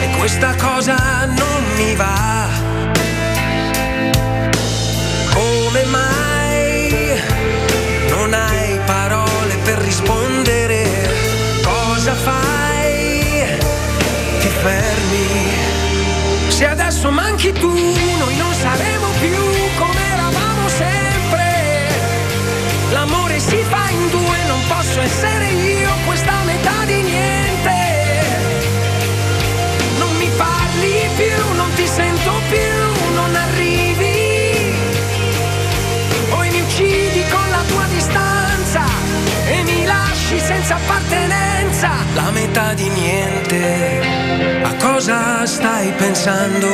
Speaker 13: e questa cosa non mi va. Come mai non hai parole per rispondere? Cosa fai? Ti fermi. Se adesso manchi tu, noi non saremo più come eravamo sempre. L'amore si fa in due, non posso essere io questa metà senza appartenenza, la metà di niente. A cosa stai pensando?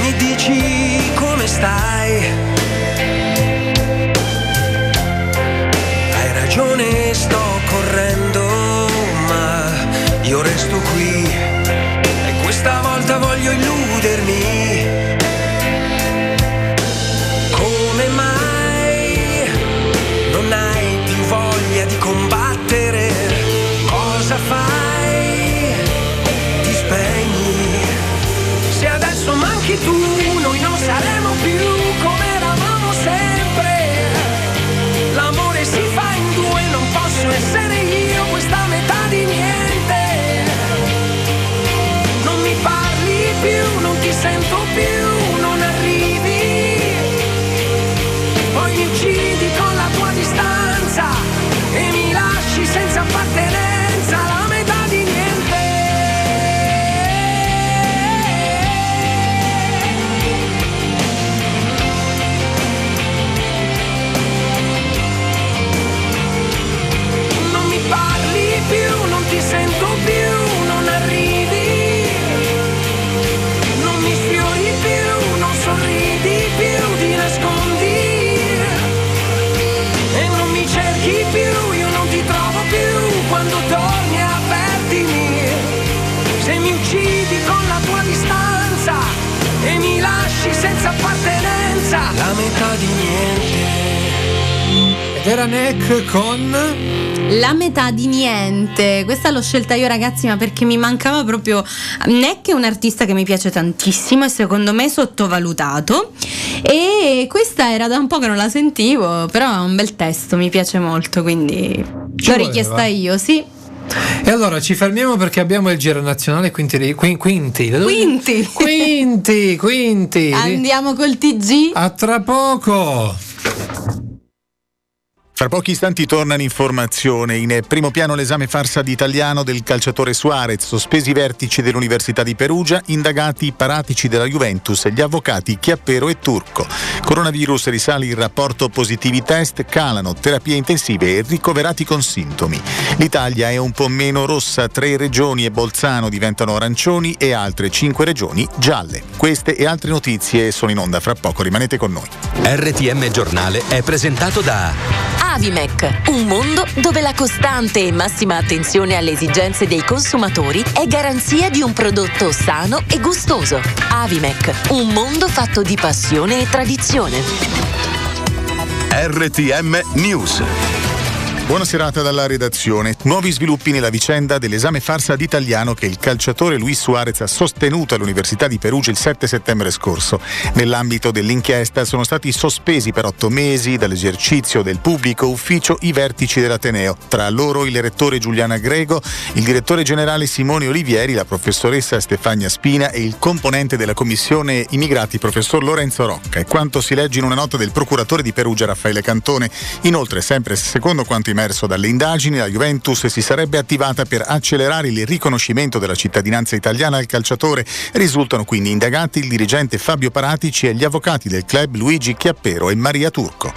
Speaker 13: Mi dici come stai? Hai ragione, sto correndo, ma io resto qui e questa volta voglio illudermi. Tu,
Speaker 2: Ed era Neck con
Speaker 3: La metà di niente, questa l'ho scelta io ragazzi ma perché mi mancava proprio Neck è un artista che mi piace tantissimo e secondo me sottovalutato e questa era da un po' che non la sentivo però è un bel testo, mi piace molto quindi
Speaker 2: Ci
Speaker 3: l'ho
Speaker 2: voleva.
Speaker 3: richiesta io, sì.
Speaker 2: E allora ci fermiamo perché abbiamo il giro nazionale. Quinti. Quinti.
Speaker 3: Quinti. [LAUGHS]
Speaker 2: Quinti. quinti.
Speaker 3: Andiamo col TG.
Speaker 2: A tra poco.
Speaker 14: Fra pochi istanti torna l'informazione. In primo piano l'esame farsa di italiano del calciatore Suarez, sospesi i vertici dell'Università di Perugia, indagati i paratici della Juventus e gli avvocati Chiappero e Turco. Coronavirus risale il rapporto positivi test, calano terapie intensive e ricoverati con sintomi. L'Italia è un po' meno rossa, tre regioni e Bolzano diventano arancioni e altre cinque regioni gialle. Queste e altre notizie sono in onda fra poco, rimanete con noi.
Speaker 11: RTM Giornale è presentato da
Speaker 15: Avimec, un mondo dove la costante e massima attenzione alle esigenze dei consumatori è garanzia di un prodotto sano e gustoso. Avimec, un mondo fatto di passione e tradizione.
Speaker 14: RTM News. Buona serata dalla redazione. Nuovi sviluppi nella vicenda dell'esame farsa d'italiano che il calciatore Luis Suarez ha sostenuto all'Università di Perugia il 7 settembre scorso. Nell'ambito dell'inchiesta sono stati sospesi per otto mesi dall'esercizio del pubblico ufficio i vertici dell'Ateneo. Tra loro il rettore Giuliana Grego, il direttore generale Simone Olivieri, la professoressa Stefania Spina e il componente della commissione immigrati professor Lorenzo Rocca. È quanto si legge in una nota del procuratore di Perugia Raffaele Cantone. Inoltre, sempre secondo quanto emerso dalle indagini, la Juventus si sarebbe attivata per accelerare il riconoscimento della cittadinanza italiana al calciatore. Risultano quindi indagati il dirigente Fabio Paratici e gli avvocati del club Luigi Chiappero e Maria Turco.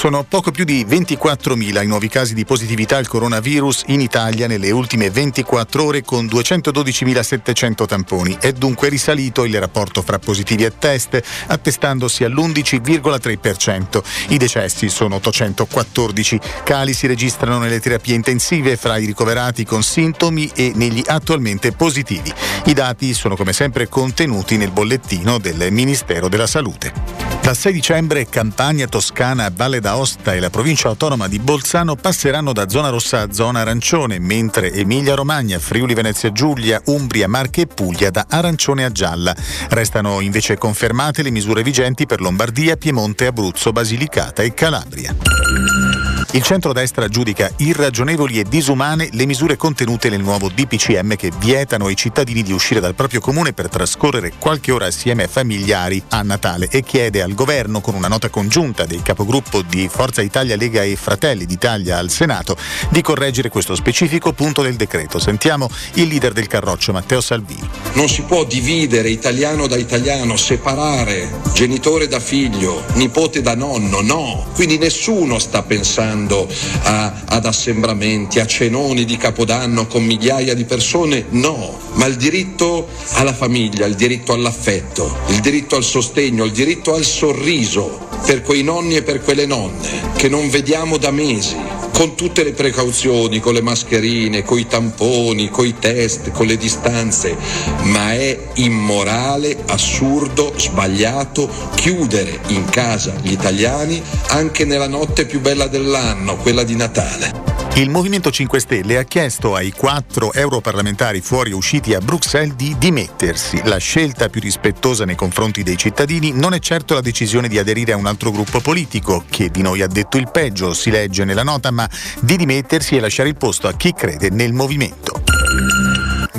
Speaker 14: Sono poco più di 24.000 i nuovi casi di positività al coronavirus in Italia nelle ultime 24 ore con 212.700 tamponi. È dunque risalito il rapporto fra positivi e test, attestandosi all'11,3%. I decessi sono 814. Cali si registrano nelle terapie intensive fra i ricoverati con sintomi e negli attualmente positivi. I dati sono come sempre contenuti nel bollettino del Ministero della Salute. Dal 6 dicembre Campania, Toscana, Valle d'Aosta e la provincia autonoma di Bolzano passeranno da zona rossa a zona arancione, mentre Emilia Romagna, Friuli Venezia Giulia, Umbria, Marche e Puglia da arancione a gialla. Restano invece confermate le misure vigenti per Lombardia, Piemonte, Abruzzo, Basilicata e Calabria. Il centrodestra giudica irragionevoli e disumane le misure contenute nel nuovo DPCM che vietano ai cittadini di uscire dal proprio comune per trascorrere qualche ora assieme ai familiari a Natale e chiede al governo, con una nota congiunta dei capogruppo di Forza Italia, Lega e Fratelli d'Italia al Senato, di correggere questo specifico punto del decreto. Sentiamo il leader del Carroccio, Matteo Salvini.
Speaker 16: Non si può dividere italiano da italiano, separare genitore da figlio, nipote da nonno, no. Quindi nessuno sta pensando andando a- ad assembramenti, a cenoni di Capodanno con migliaia di persone, no, ma il diritto alla famiglia, il diritto all'affetto, il diritto al sostegno, il diritto al sorriso per quei nonni e per quelle nonne che non vediamo da mesi, con tutte le precauzioni, con le mascherine, con i tamponi, con i test, con le distanze, ma è immorale, assurdo, sbagliato chiudere in casa gli italiani anche nella notte più bella dell'anno, quella di Natale.
Speaker 14: Il Movimento 5 Stelle ha chiesto ai quattro europarlamentari fuori usciti a Bruxelles di dimettersi. La scelta più rispettosa nei confronti dei cittadini non è certo la decisione di aderire a un altro gruppo politico, che di noi ha detto il peggio, si legge nella nota, ma di dimettersi e lasciare il posto a chi crede nel movimento.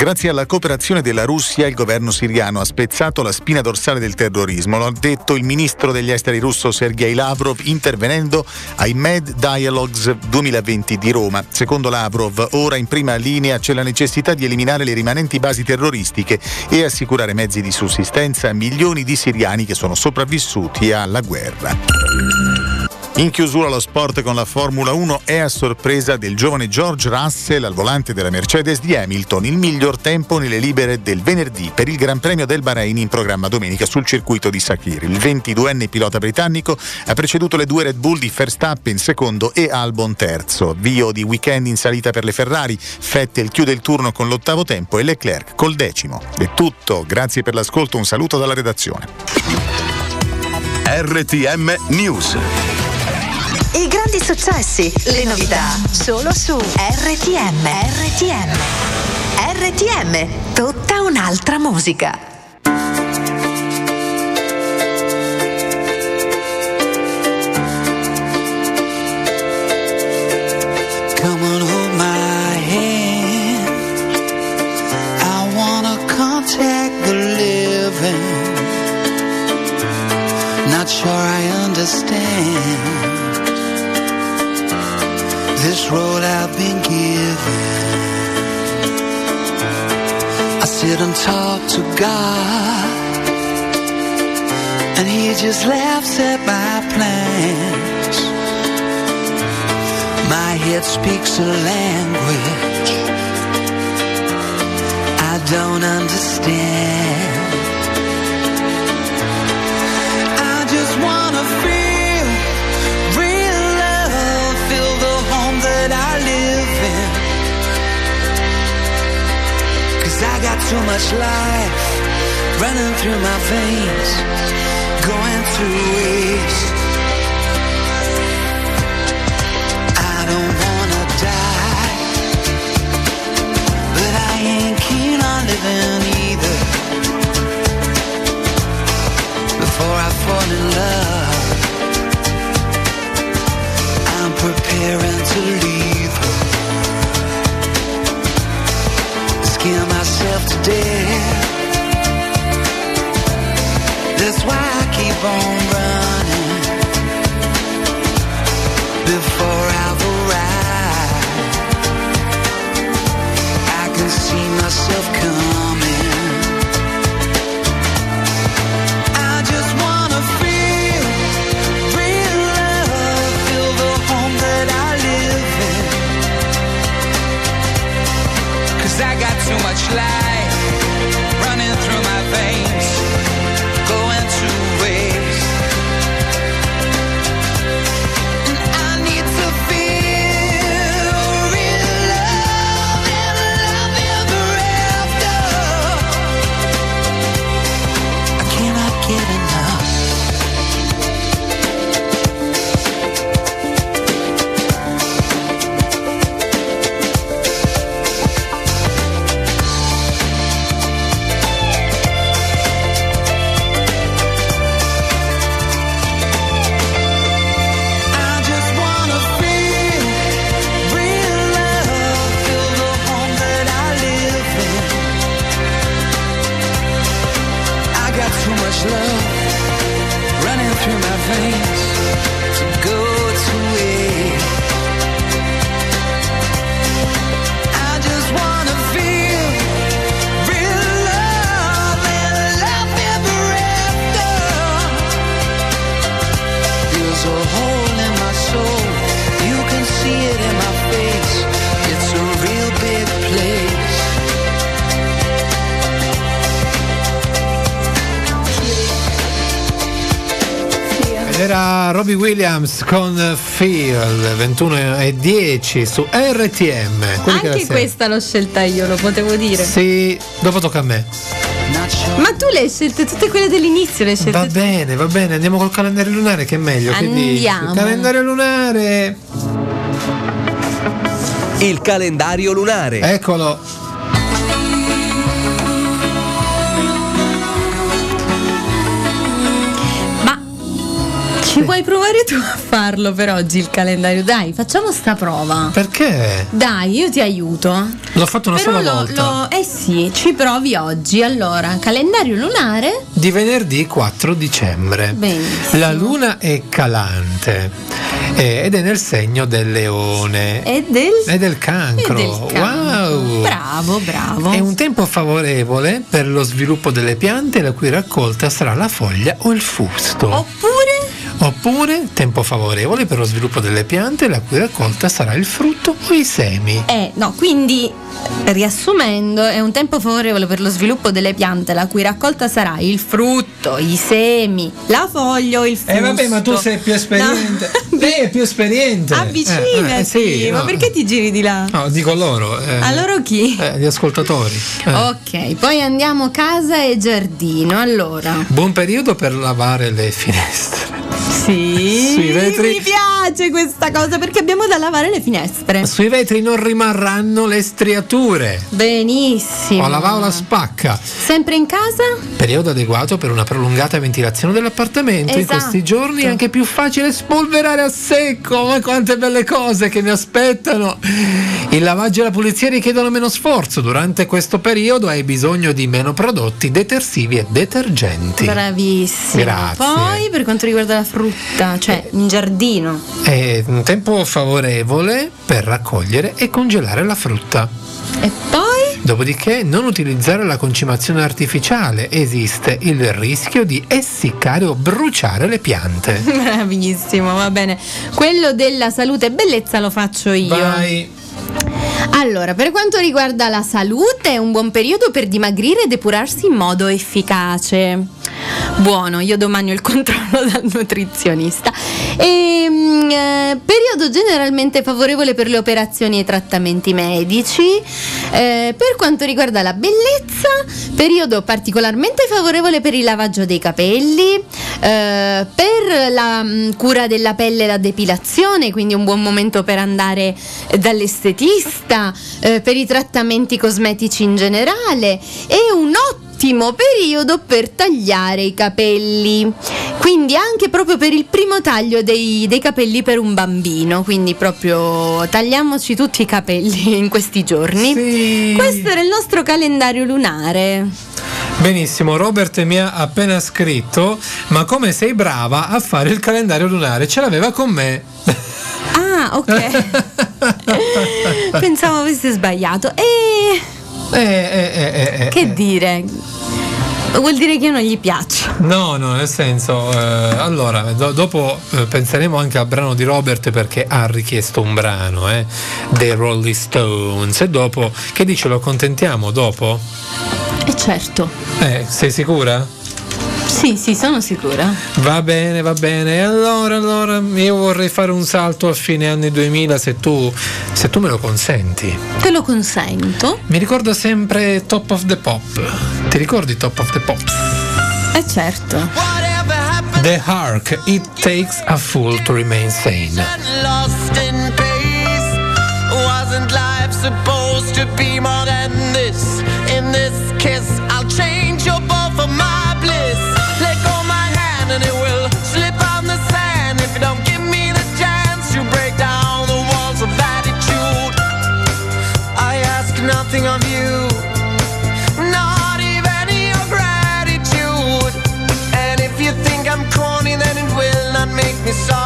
Speaker 14: Grazie alla cooperazione della Russia, il governo siriano ha spezzato la spina dorsale del terrorismo, lo ha detto il ministro degli esteri russo Sergei Lavrov intervenendo ai Med Dialogues 2020 di Roma. Secondo Lavrov, ora in prima linea c'è la necessità di eliminare le rimanenti basi terroristiche e assicurare mezzi di sussistenza a milioni di siriani che sono sopravvissuti alla guerra. In chiusura lo sport con la Formula 1 è a sorpresa del giovane George Russell al volante della Mercedes di Hamilton, il miglior tempo nelle libere del venerdì per il Gran Premio del Bahrain in programma domenica sul circuito di Sakir. Il 22enne pilota britannico ha preceduto le due Red Bull di Verstappen secondo e Albon terzo. Avvio di weekend in salita per le Ferrari, Vettel chiude il turno con l'ottavo tempo e Leclerc col decimo. È tutto, grazie per l'ascolto, un saluto dalla redazione.
Speaker 17: RTM News.
Speaker 15: I grandi successi, le novità, solo su RTM. RTM. RTM, tutta un'altra musica.
Speaker 6: Sure I understand this road I've been given. I sit and talk to God, and He just laughs at my plans. My head speaks a language I don't understand. Cause I got too much life running through my veins, going through waste. I don't wanna die, but I ain't keen on living either. Before I fall in love, I'm preparing to leave Scare myself to death. That's why I keep on running before I've arrived. I can see myself coming. Much life
Speaker 2: Williams con Feel 21 e 10 su RTM. Quelli
Speaker 3: Anche questa l'ho scelta io, lo potevo dire.
Speaker 2: Sì, dopo tocca a me.
Speaker 3: Ma tu le hai scelte tutte quelle dell'inizio, le hai scelte
Speaker 2: Va bene, va bene, andiamo col calendario lunare che è meglio.
Speaker 3: Andiamo.
Speaker 2: Calendario lunare.
Speaker 18: Il calendario lunare.
Speaker 2: Eccolo.
Speaker 3: Ci vuoi provare tu a farlo per oggi il calendario? Dai, facciamo sta prova.
Speaker 2: Perché?
Speaker 3: Dai, io ti aiuto.
Speaker 2: L'ho fatto una
Speaker 3: Però
Speaker 2: sola
Speaker 3: lo-
Speaker 2: volta.
Speaker 3: lo- eh sì, ci provi oggi. Allora, calendario lunare.
Speaker 2: Di venerdì 4 dicembre.
Speaker 3: Benissimo.
Speaker 2: La luna è calante eh, ed è nel segno del leone.
Speaker 3: E del,
Speaker 2: E del cancro.
Speaker 3: e del cancro.
Speaker 2: Wow.
Speaker 3: Bravo, bravo.
Speaker 2: È un tempo favorevole per lo sviluppo delle piante la cui raccolta sarà la foglia o il fusto.
Speaker 3: Oppure
Speaker 2: Oppure tempo favorevole per lo sviluppo delle piante la cui raccolta sarà il frutto o i semi.
Speaker 3: Eh, no, quindi riassumendo, è un tempo favorevole per lo sviluppo delle piante la cui raccolta sarà il frutto, i semi, la foglia o il fusto.
Speaker 2: Eh vabbè, ma tu sei più esperiente. [LAUGHS] Lei è più esperiente.
Speaker 3: Avvicinati,
Speaker 2: Eh, eh, sì,
Speaker 3: ma
Speaker 2: no.
Speaker 3: perché ti giri di là?
Speaker 2: No, dico loro. eh,
Speaker 3: A loro chi?
Speaker 2: eh, gli ascoltatori. Eh.
Speaker 3: Ok, poi andiamo casa e giardino. Allora,
Speaker 2: Buon periodo per lavare le finestre.
Speaker 3: Sì,
Speaker 2: Sui vetri-
Speaker 3: mi piace questa cosa perché abbiamo da lavare le finestre.
Speaker 2: Sui vetri non rimarranno le striature.
Speaker 3: Benissimo.
Speaker 2: O la o la spacca.
Speaker 3: Sempre in casa?
Speaker 2: Periodo adeguato per una prolungata ventilazione dell'appartamento. In
Speaker 3: Esatto.
Speaker 2: questi giorni è anche più facile spolverare a secco. Ma quante belle cose che mi aspettano! Il lavaggio e la pulizia richiedono meno sforzo. Durante questo periodo hai bisogno di meno prodotti detersivi e detergenti.
Speaker 3: Bravissimo.
Speaker 2: Grazie.
Speaker 3: Poi per quanto riguarda la frutta, cioè in giardino.
Speaker 2: È un tempo favorevole per raccogliere e congelare la frutta.
Speaker 3: E poi?
Speaker 2: Dopodiché non utilizzare la concimazione artificiale, esiste il rischio di essiccare o bruciare le piante. [LAUGHS]
Speaker 3: Bravissimo, va bene. Quello della salute e bellezza lo faccio io.
Speaker 2: Vai.
Speaker 3: Allora, per quanto riguarda la salute, è un buon periodo per dimagrire e depurarsi in modo efficace. Buono, io domani ho il [LAUGHS] controllo dal nutrizionista. Ehm, eh, periodo generalmente favorevole per le operazioni e i trattamenti medici. Eh, per quanto riguarda la bellezza, periodo particolarmente favorevole per il lavaggio dei capelli, eh, per la mm, cura della pelle e la depilazione, quindi un buon momento per andare dall'estetista, eh, per i trattamenti cosmetici in generale e un ottimo periodo per tagliare i capelli. Quindi anche proprio per il primo taglio dei, dei capelli per un bambino, quindi proprio tagliamoci tutti i capelli [LAUGHS] in questi giorni. Questo era il nostro calendario lunare.
Speaker 2: Benissimo, Robert mi ha appena scritto, ma come sei brava a fare il calendario lunare? Ce l'aveva con me.
Speaker 3: Ah, ok. [LAUGHS] Pensavo avesse sbagliato. E
Speaker 2: Eh, eh, eh, eh, eh,
Speaker 3: che dire? Vuol dire che io non gli piaccio.
Speaker 2: No, no, nel senso, eh, allora, do- dopo eh, penseremo anche al brano di Robert perché ha richiesto un brano, eh, dei Rolling Stones. E dopo, che dice, lo accontentiamo dopo?
Speaker 3: E certo.
Speaker 2: Eh, sei sicura?
Speaker 3: Sì, sì, sono sicura.
Speaker 2: Va bene, va bene. E Allora, allora, io vorrei fare un salto a fine anni 2000 se tu, se tu me lo consenti.
Speaker 3: Te lo consento.
Speaker 2: Mi ricorda sempre Top of the Pop. Ti ricordi Top of the Pop?
Speaker 3: E certo.
Speaker 2: The Hark, It Takes a Fool to Remain Sane.
Speaker 10: lost in pace. Wasn't life supposed to be more than this? In this kiss,
Speaker 2: this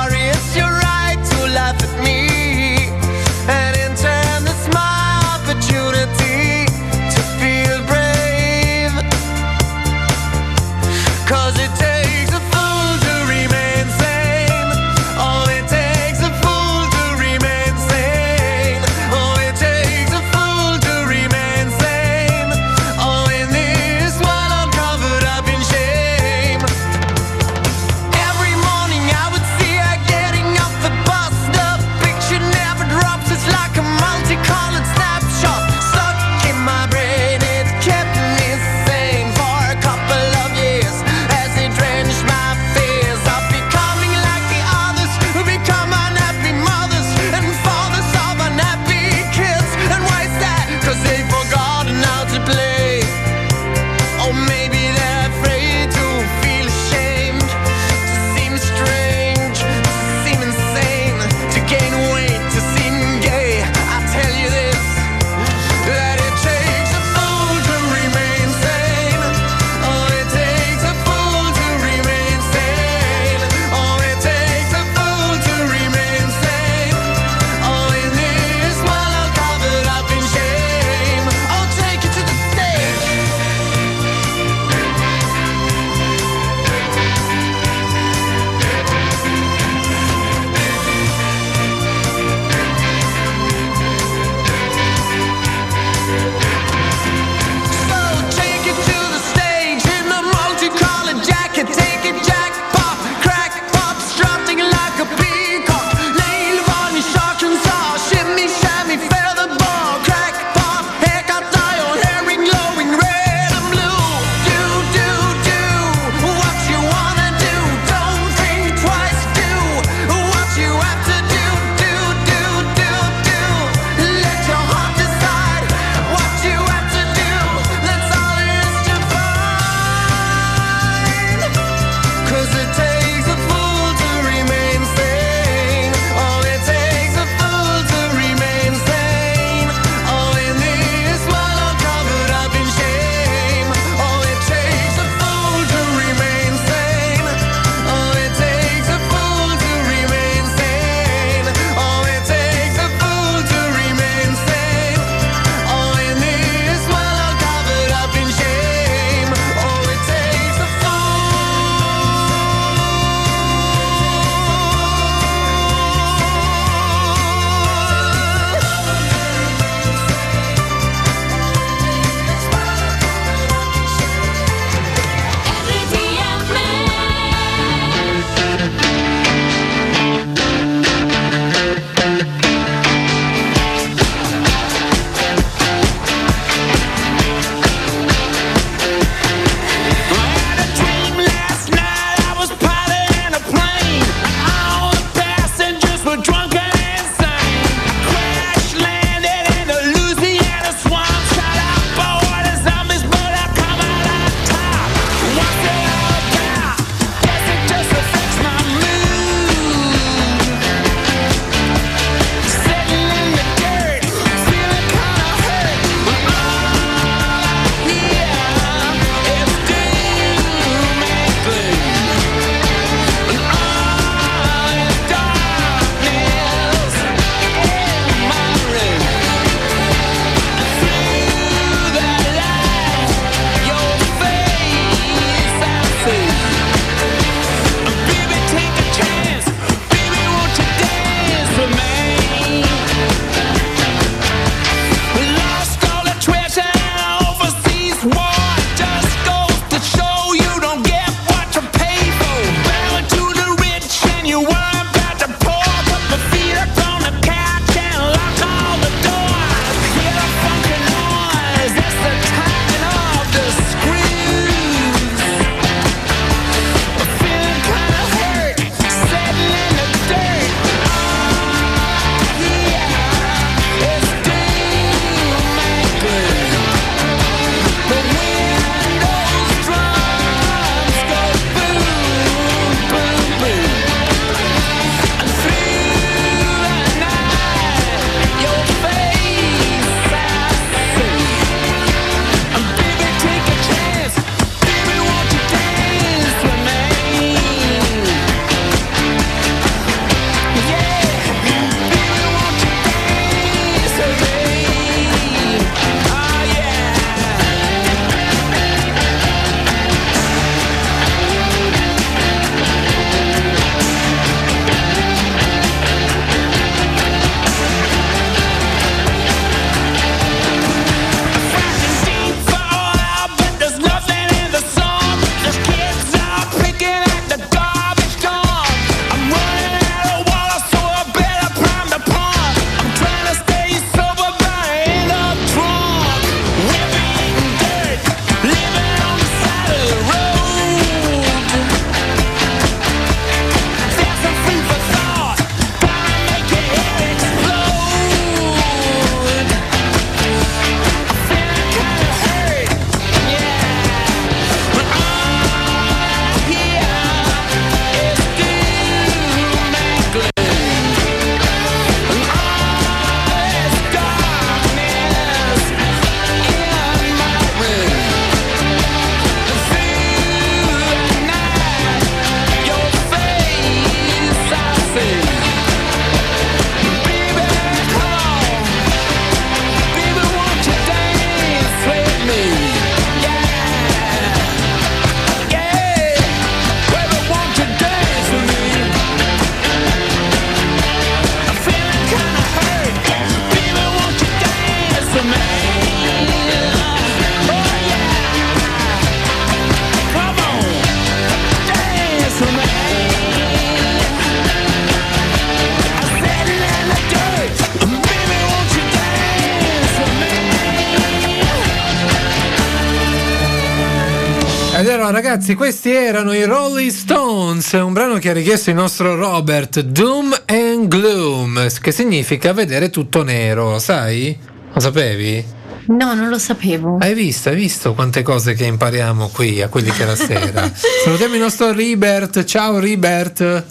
Speaker 2: ragazzi, questi erano i Rolling Stones, un brano che ha richiesto il nostro Robert, Doom and Gloom, che significa vedere tutto nero, sai? Lo sapevi?
Speaker 3: No, non lo sapevo.
Speaker 2: Hai visto, hai visto quante cose che impariamo qui a quelli che la sera. [LAUGHS] Salutiamo il nostro Ribert, ciao Ribert.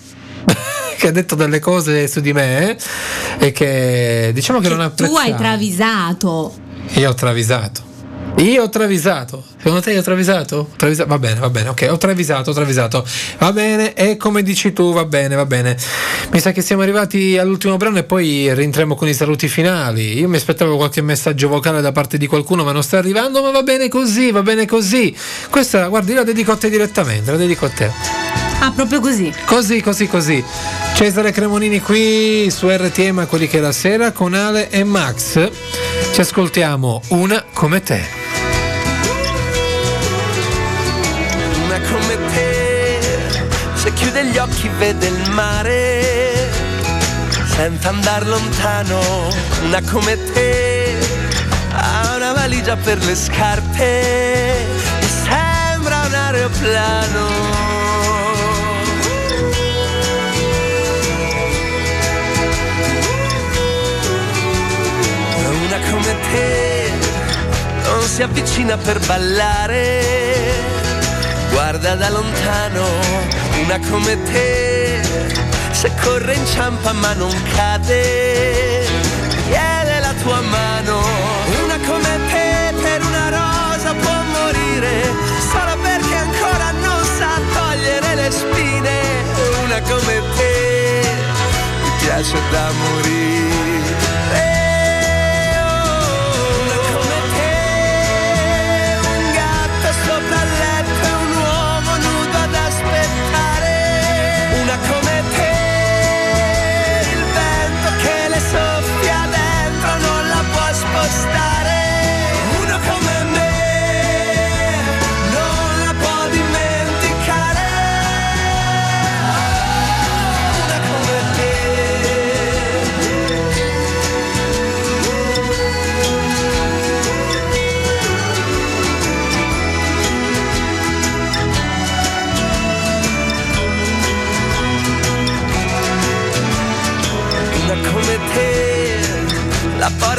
Speaker 2: [LAUGHS] che ha detto delle cose su di me eh, e che diciamo che non ha
Speaker 3: Tu hai travisato.
Speaker 2: io ho travisato. Io ho travisato. Secondo te io ho travisato? Travisa- Va bene, va bene, ok, ho travisato, ho travisato. Va bene, e come dici tu, va bene, va bene. Mi sa che siamo arrivati all'ultimo brano e poi rientriamo con i saluti finali. Io mi aspettavo qualche messaggio vocale da parte di qualcuno, ma non sta arrivando, ma va bene così, va bene così. Questa, guardi, io la dedico a te direttamente, la dedico a te.
Speaker 3: Ah, proprio così.
Speaker 2: Così, così, così. Cesare Cremonini qui su RTM, quelli che è la sera, con Ale e Max. Ci ascoltiamo una come te.
Speaker 13: Chiude gli occhi vede il mare, senza andare lontano. Una come te, ha una valigia per le scarpe, e sembra un aeroplano. Una come te non si avvicina per ballare, guarda da lontano una come te, se corre inciampa ma non cade, chiede la tua mano, una come te per una rosa può morire, solo perché ancora non sa togliere le spine, una come te, mi piace da morire.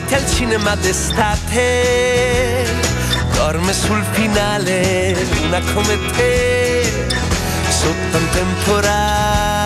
Speaker 13: Porti al cinema d'estate, dorme sul finale, una come te, sotto un temporale.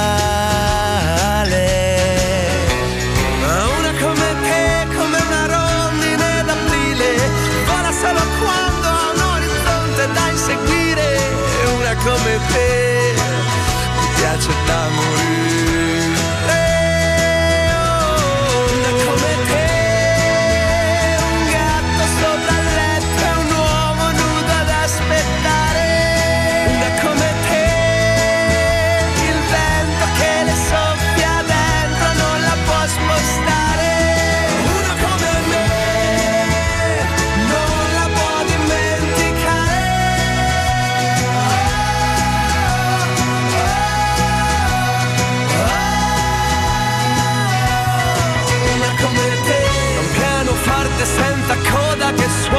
Speaker 13: It's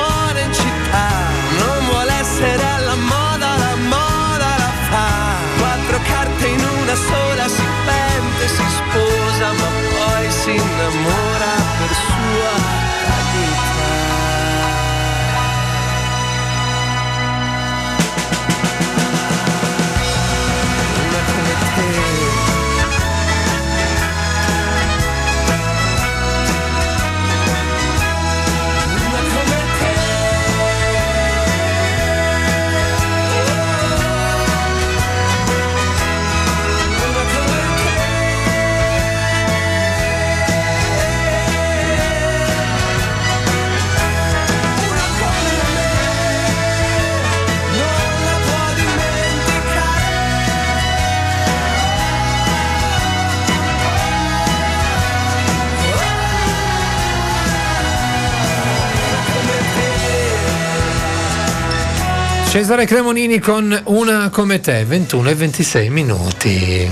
Speaker 2: Cesare Cremonini con una come te, 21 e 26 minuti.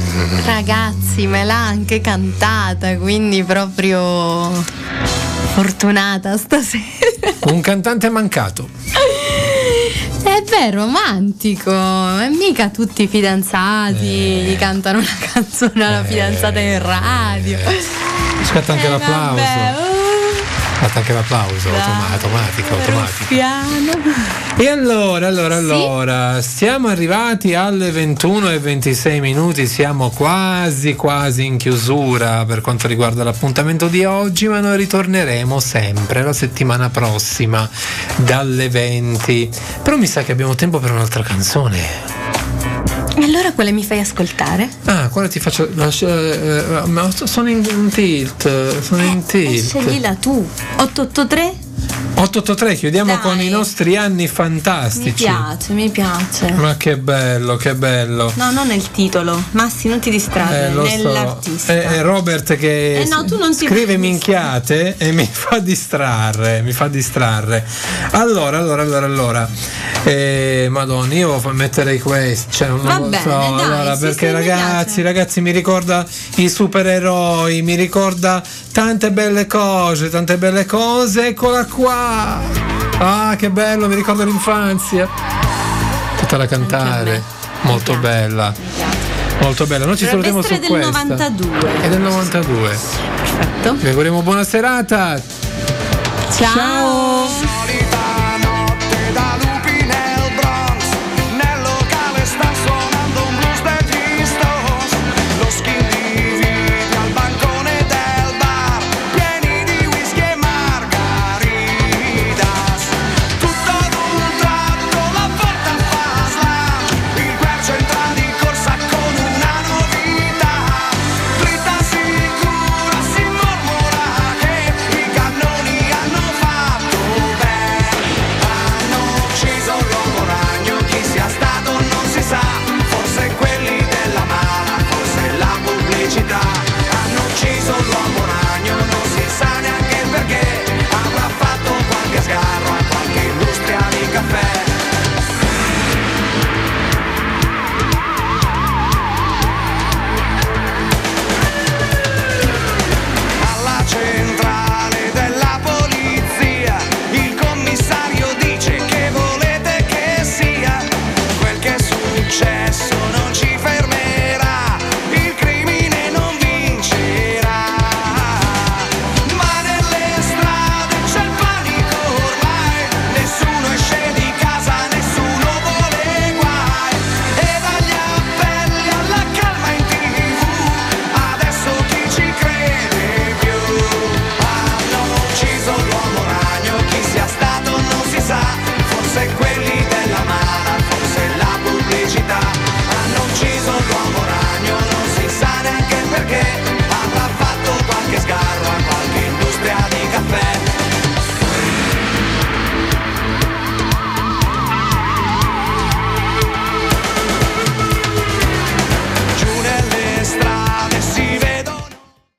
Speaker 3: Ragazzi, me l'ha anche cantata, quindi proprio fortunata stasera. [LAUGHS]
Speaker 2: Un cantante mancato.
Speaker 3: È vero, romantico. E mica tutti i fidanzati gli cantano una canzone alla fidanzata in radio.
Speaker 2: Scatta anche
Speaker 3: Eh,
Speaker 2: l'applauso.
Speaker 3: vabbè,
Speaker 2: Scatta anche l'applauso,
Speaker 3: Dai,
Speaker 2: automatico, automatico.
Speaker 3: piano.
Speaker 2: E allora, allora, allora, siamo arrivati alle 21 e 26 minuti, siamo quasi quasi in chiusura per quanto riguarda l'appuntamento di oggi, ma noi ritorneremo sempre la settimana prossima dalle 20. Però mi sa che abbiamo tempo per un'altra canzone.
Speaker 3: Allora quale mi fai ascoltare?
Speaker 2: Ah, quale ti faccio? eh, ma sono in, tilt, sono in tilt.
Speaker 3: Sceglila tu. 883?
Speaker 2: 883, chiudiamo
Speaker 3: Dai.
Speaker 2: con i nostri anni
Speaker 3: Mi
Speaker 2: fantastici.
Speaker 3: piace, mi piace.
Speaker 2: Ma che bello, che bello.
Speaker 3: No, non nel titolo. Massi, non ti distrarre,
Speaker 2: Eh, lo so. È, è Robert che
Speaker 3: Eh, no,
Speaker 2: scrive minchiate e mi fa distrarre, mi fa distrarre. Allora, allora, allora, allora. Eh, Madonna, io metterei questo, cioè non
Speaker 3: Va
Speaker 2: lo
Speaker 3: bene,
Speaker 2: so,
Speaker 3: dai,
Speaker 2: allora,
Speaker 3: sì,
Speaker 2: perché
Speaker 3: sì, mi
Speaker 2: ragazzi, ragazzi mi ricorda i supereroi, mi ricorda tante belle cose, tante belle cose, eccola qua. Ah, che bello, mi ricorda l'infanzia. Tutta da cantare, molto bella. Molto bella, noi ci salutiamo su
Speaker 3: del
Speaker 2: questa.
Speaker 3: 92.
Speaker 2: È del 92.
Speaker 3: Perfetto.
Speaker 2: Vi auguriamo buona serata.
Speaker 3: Ciao.
Speaker 13: Solid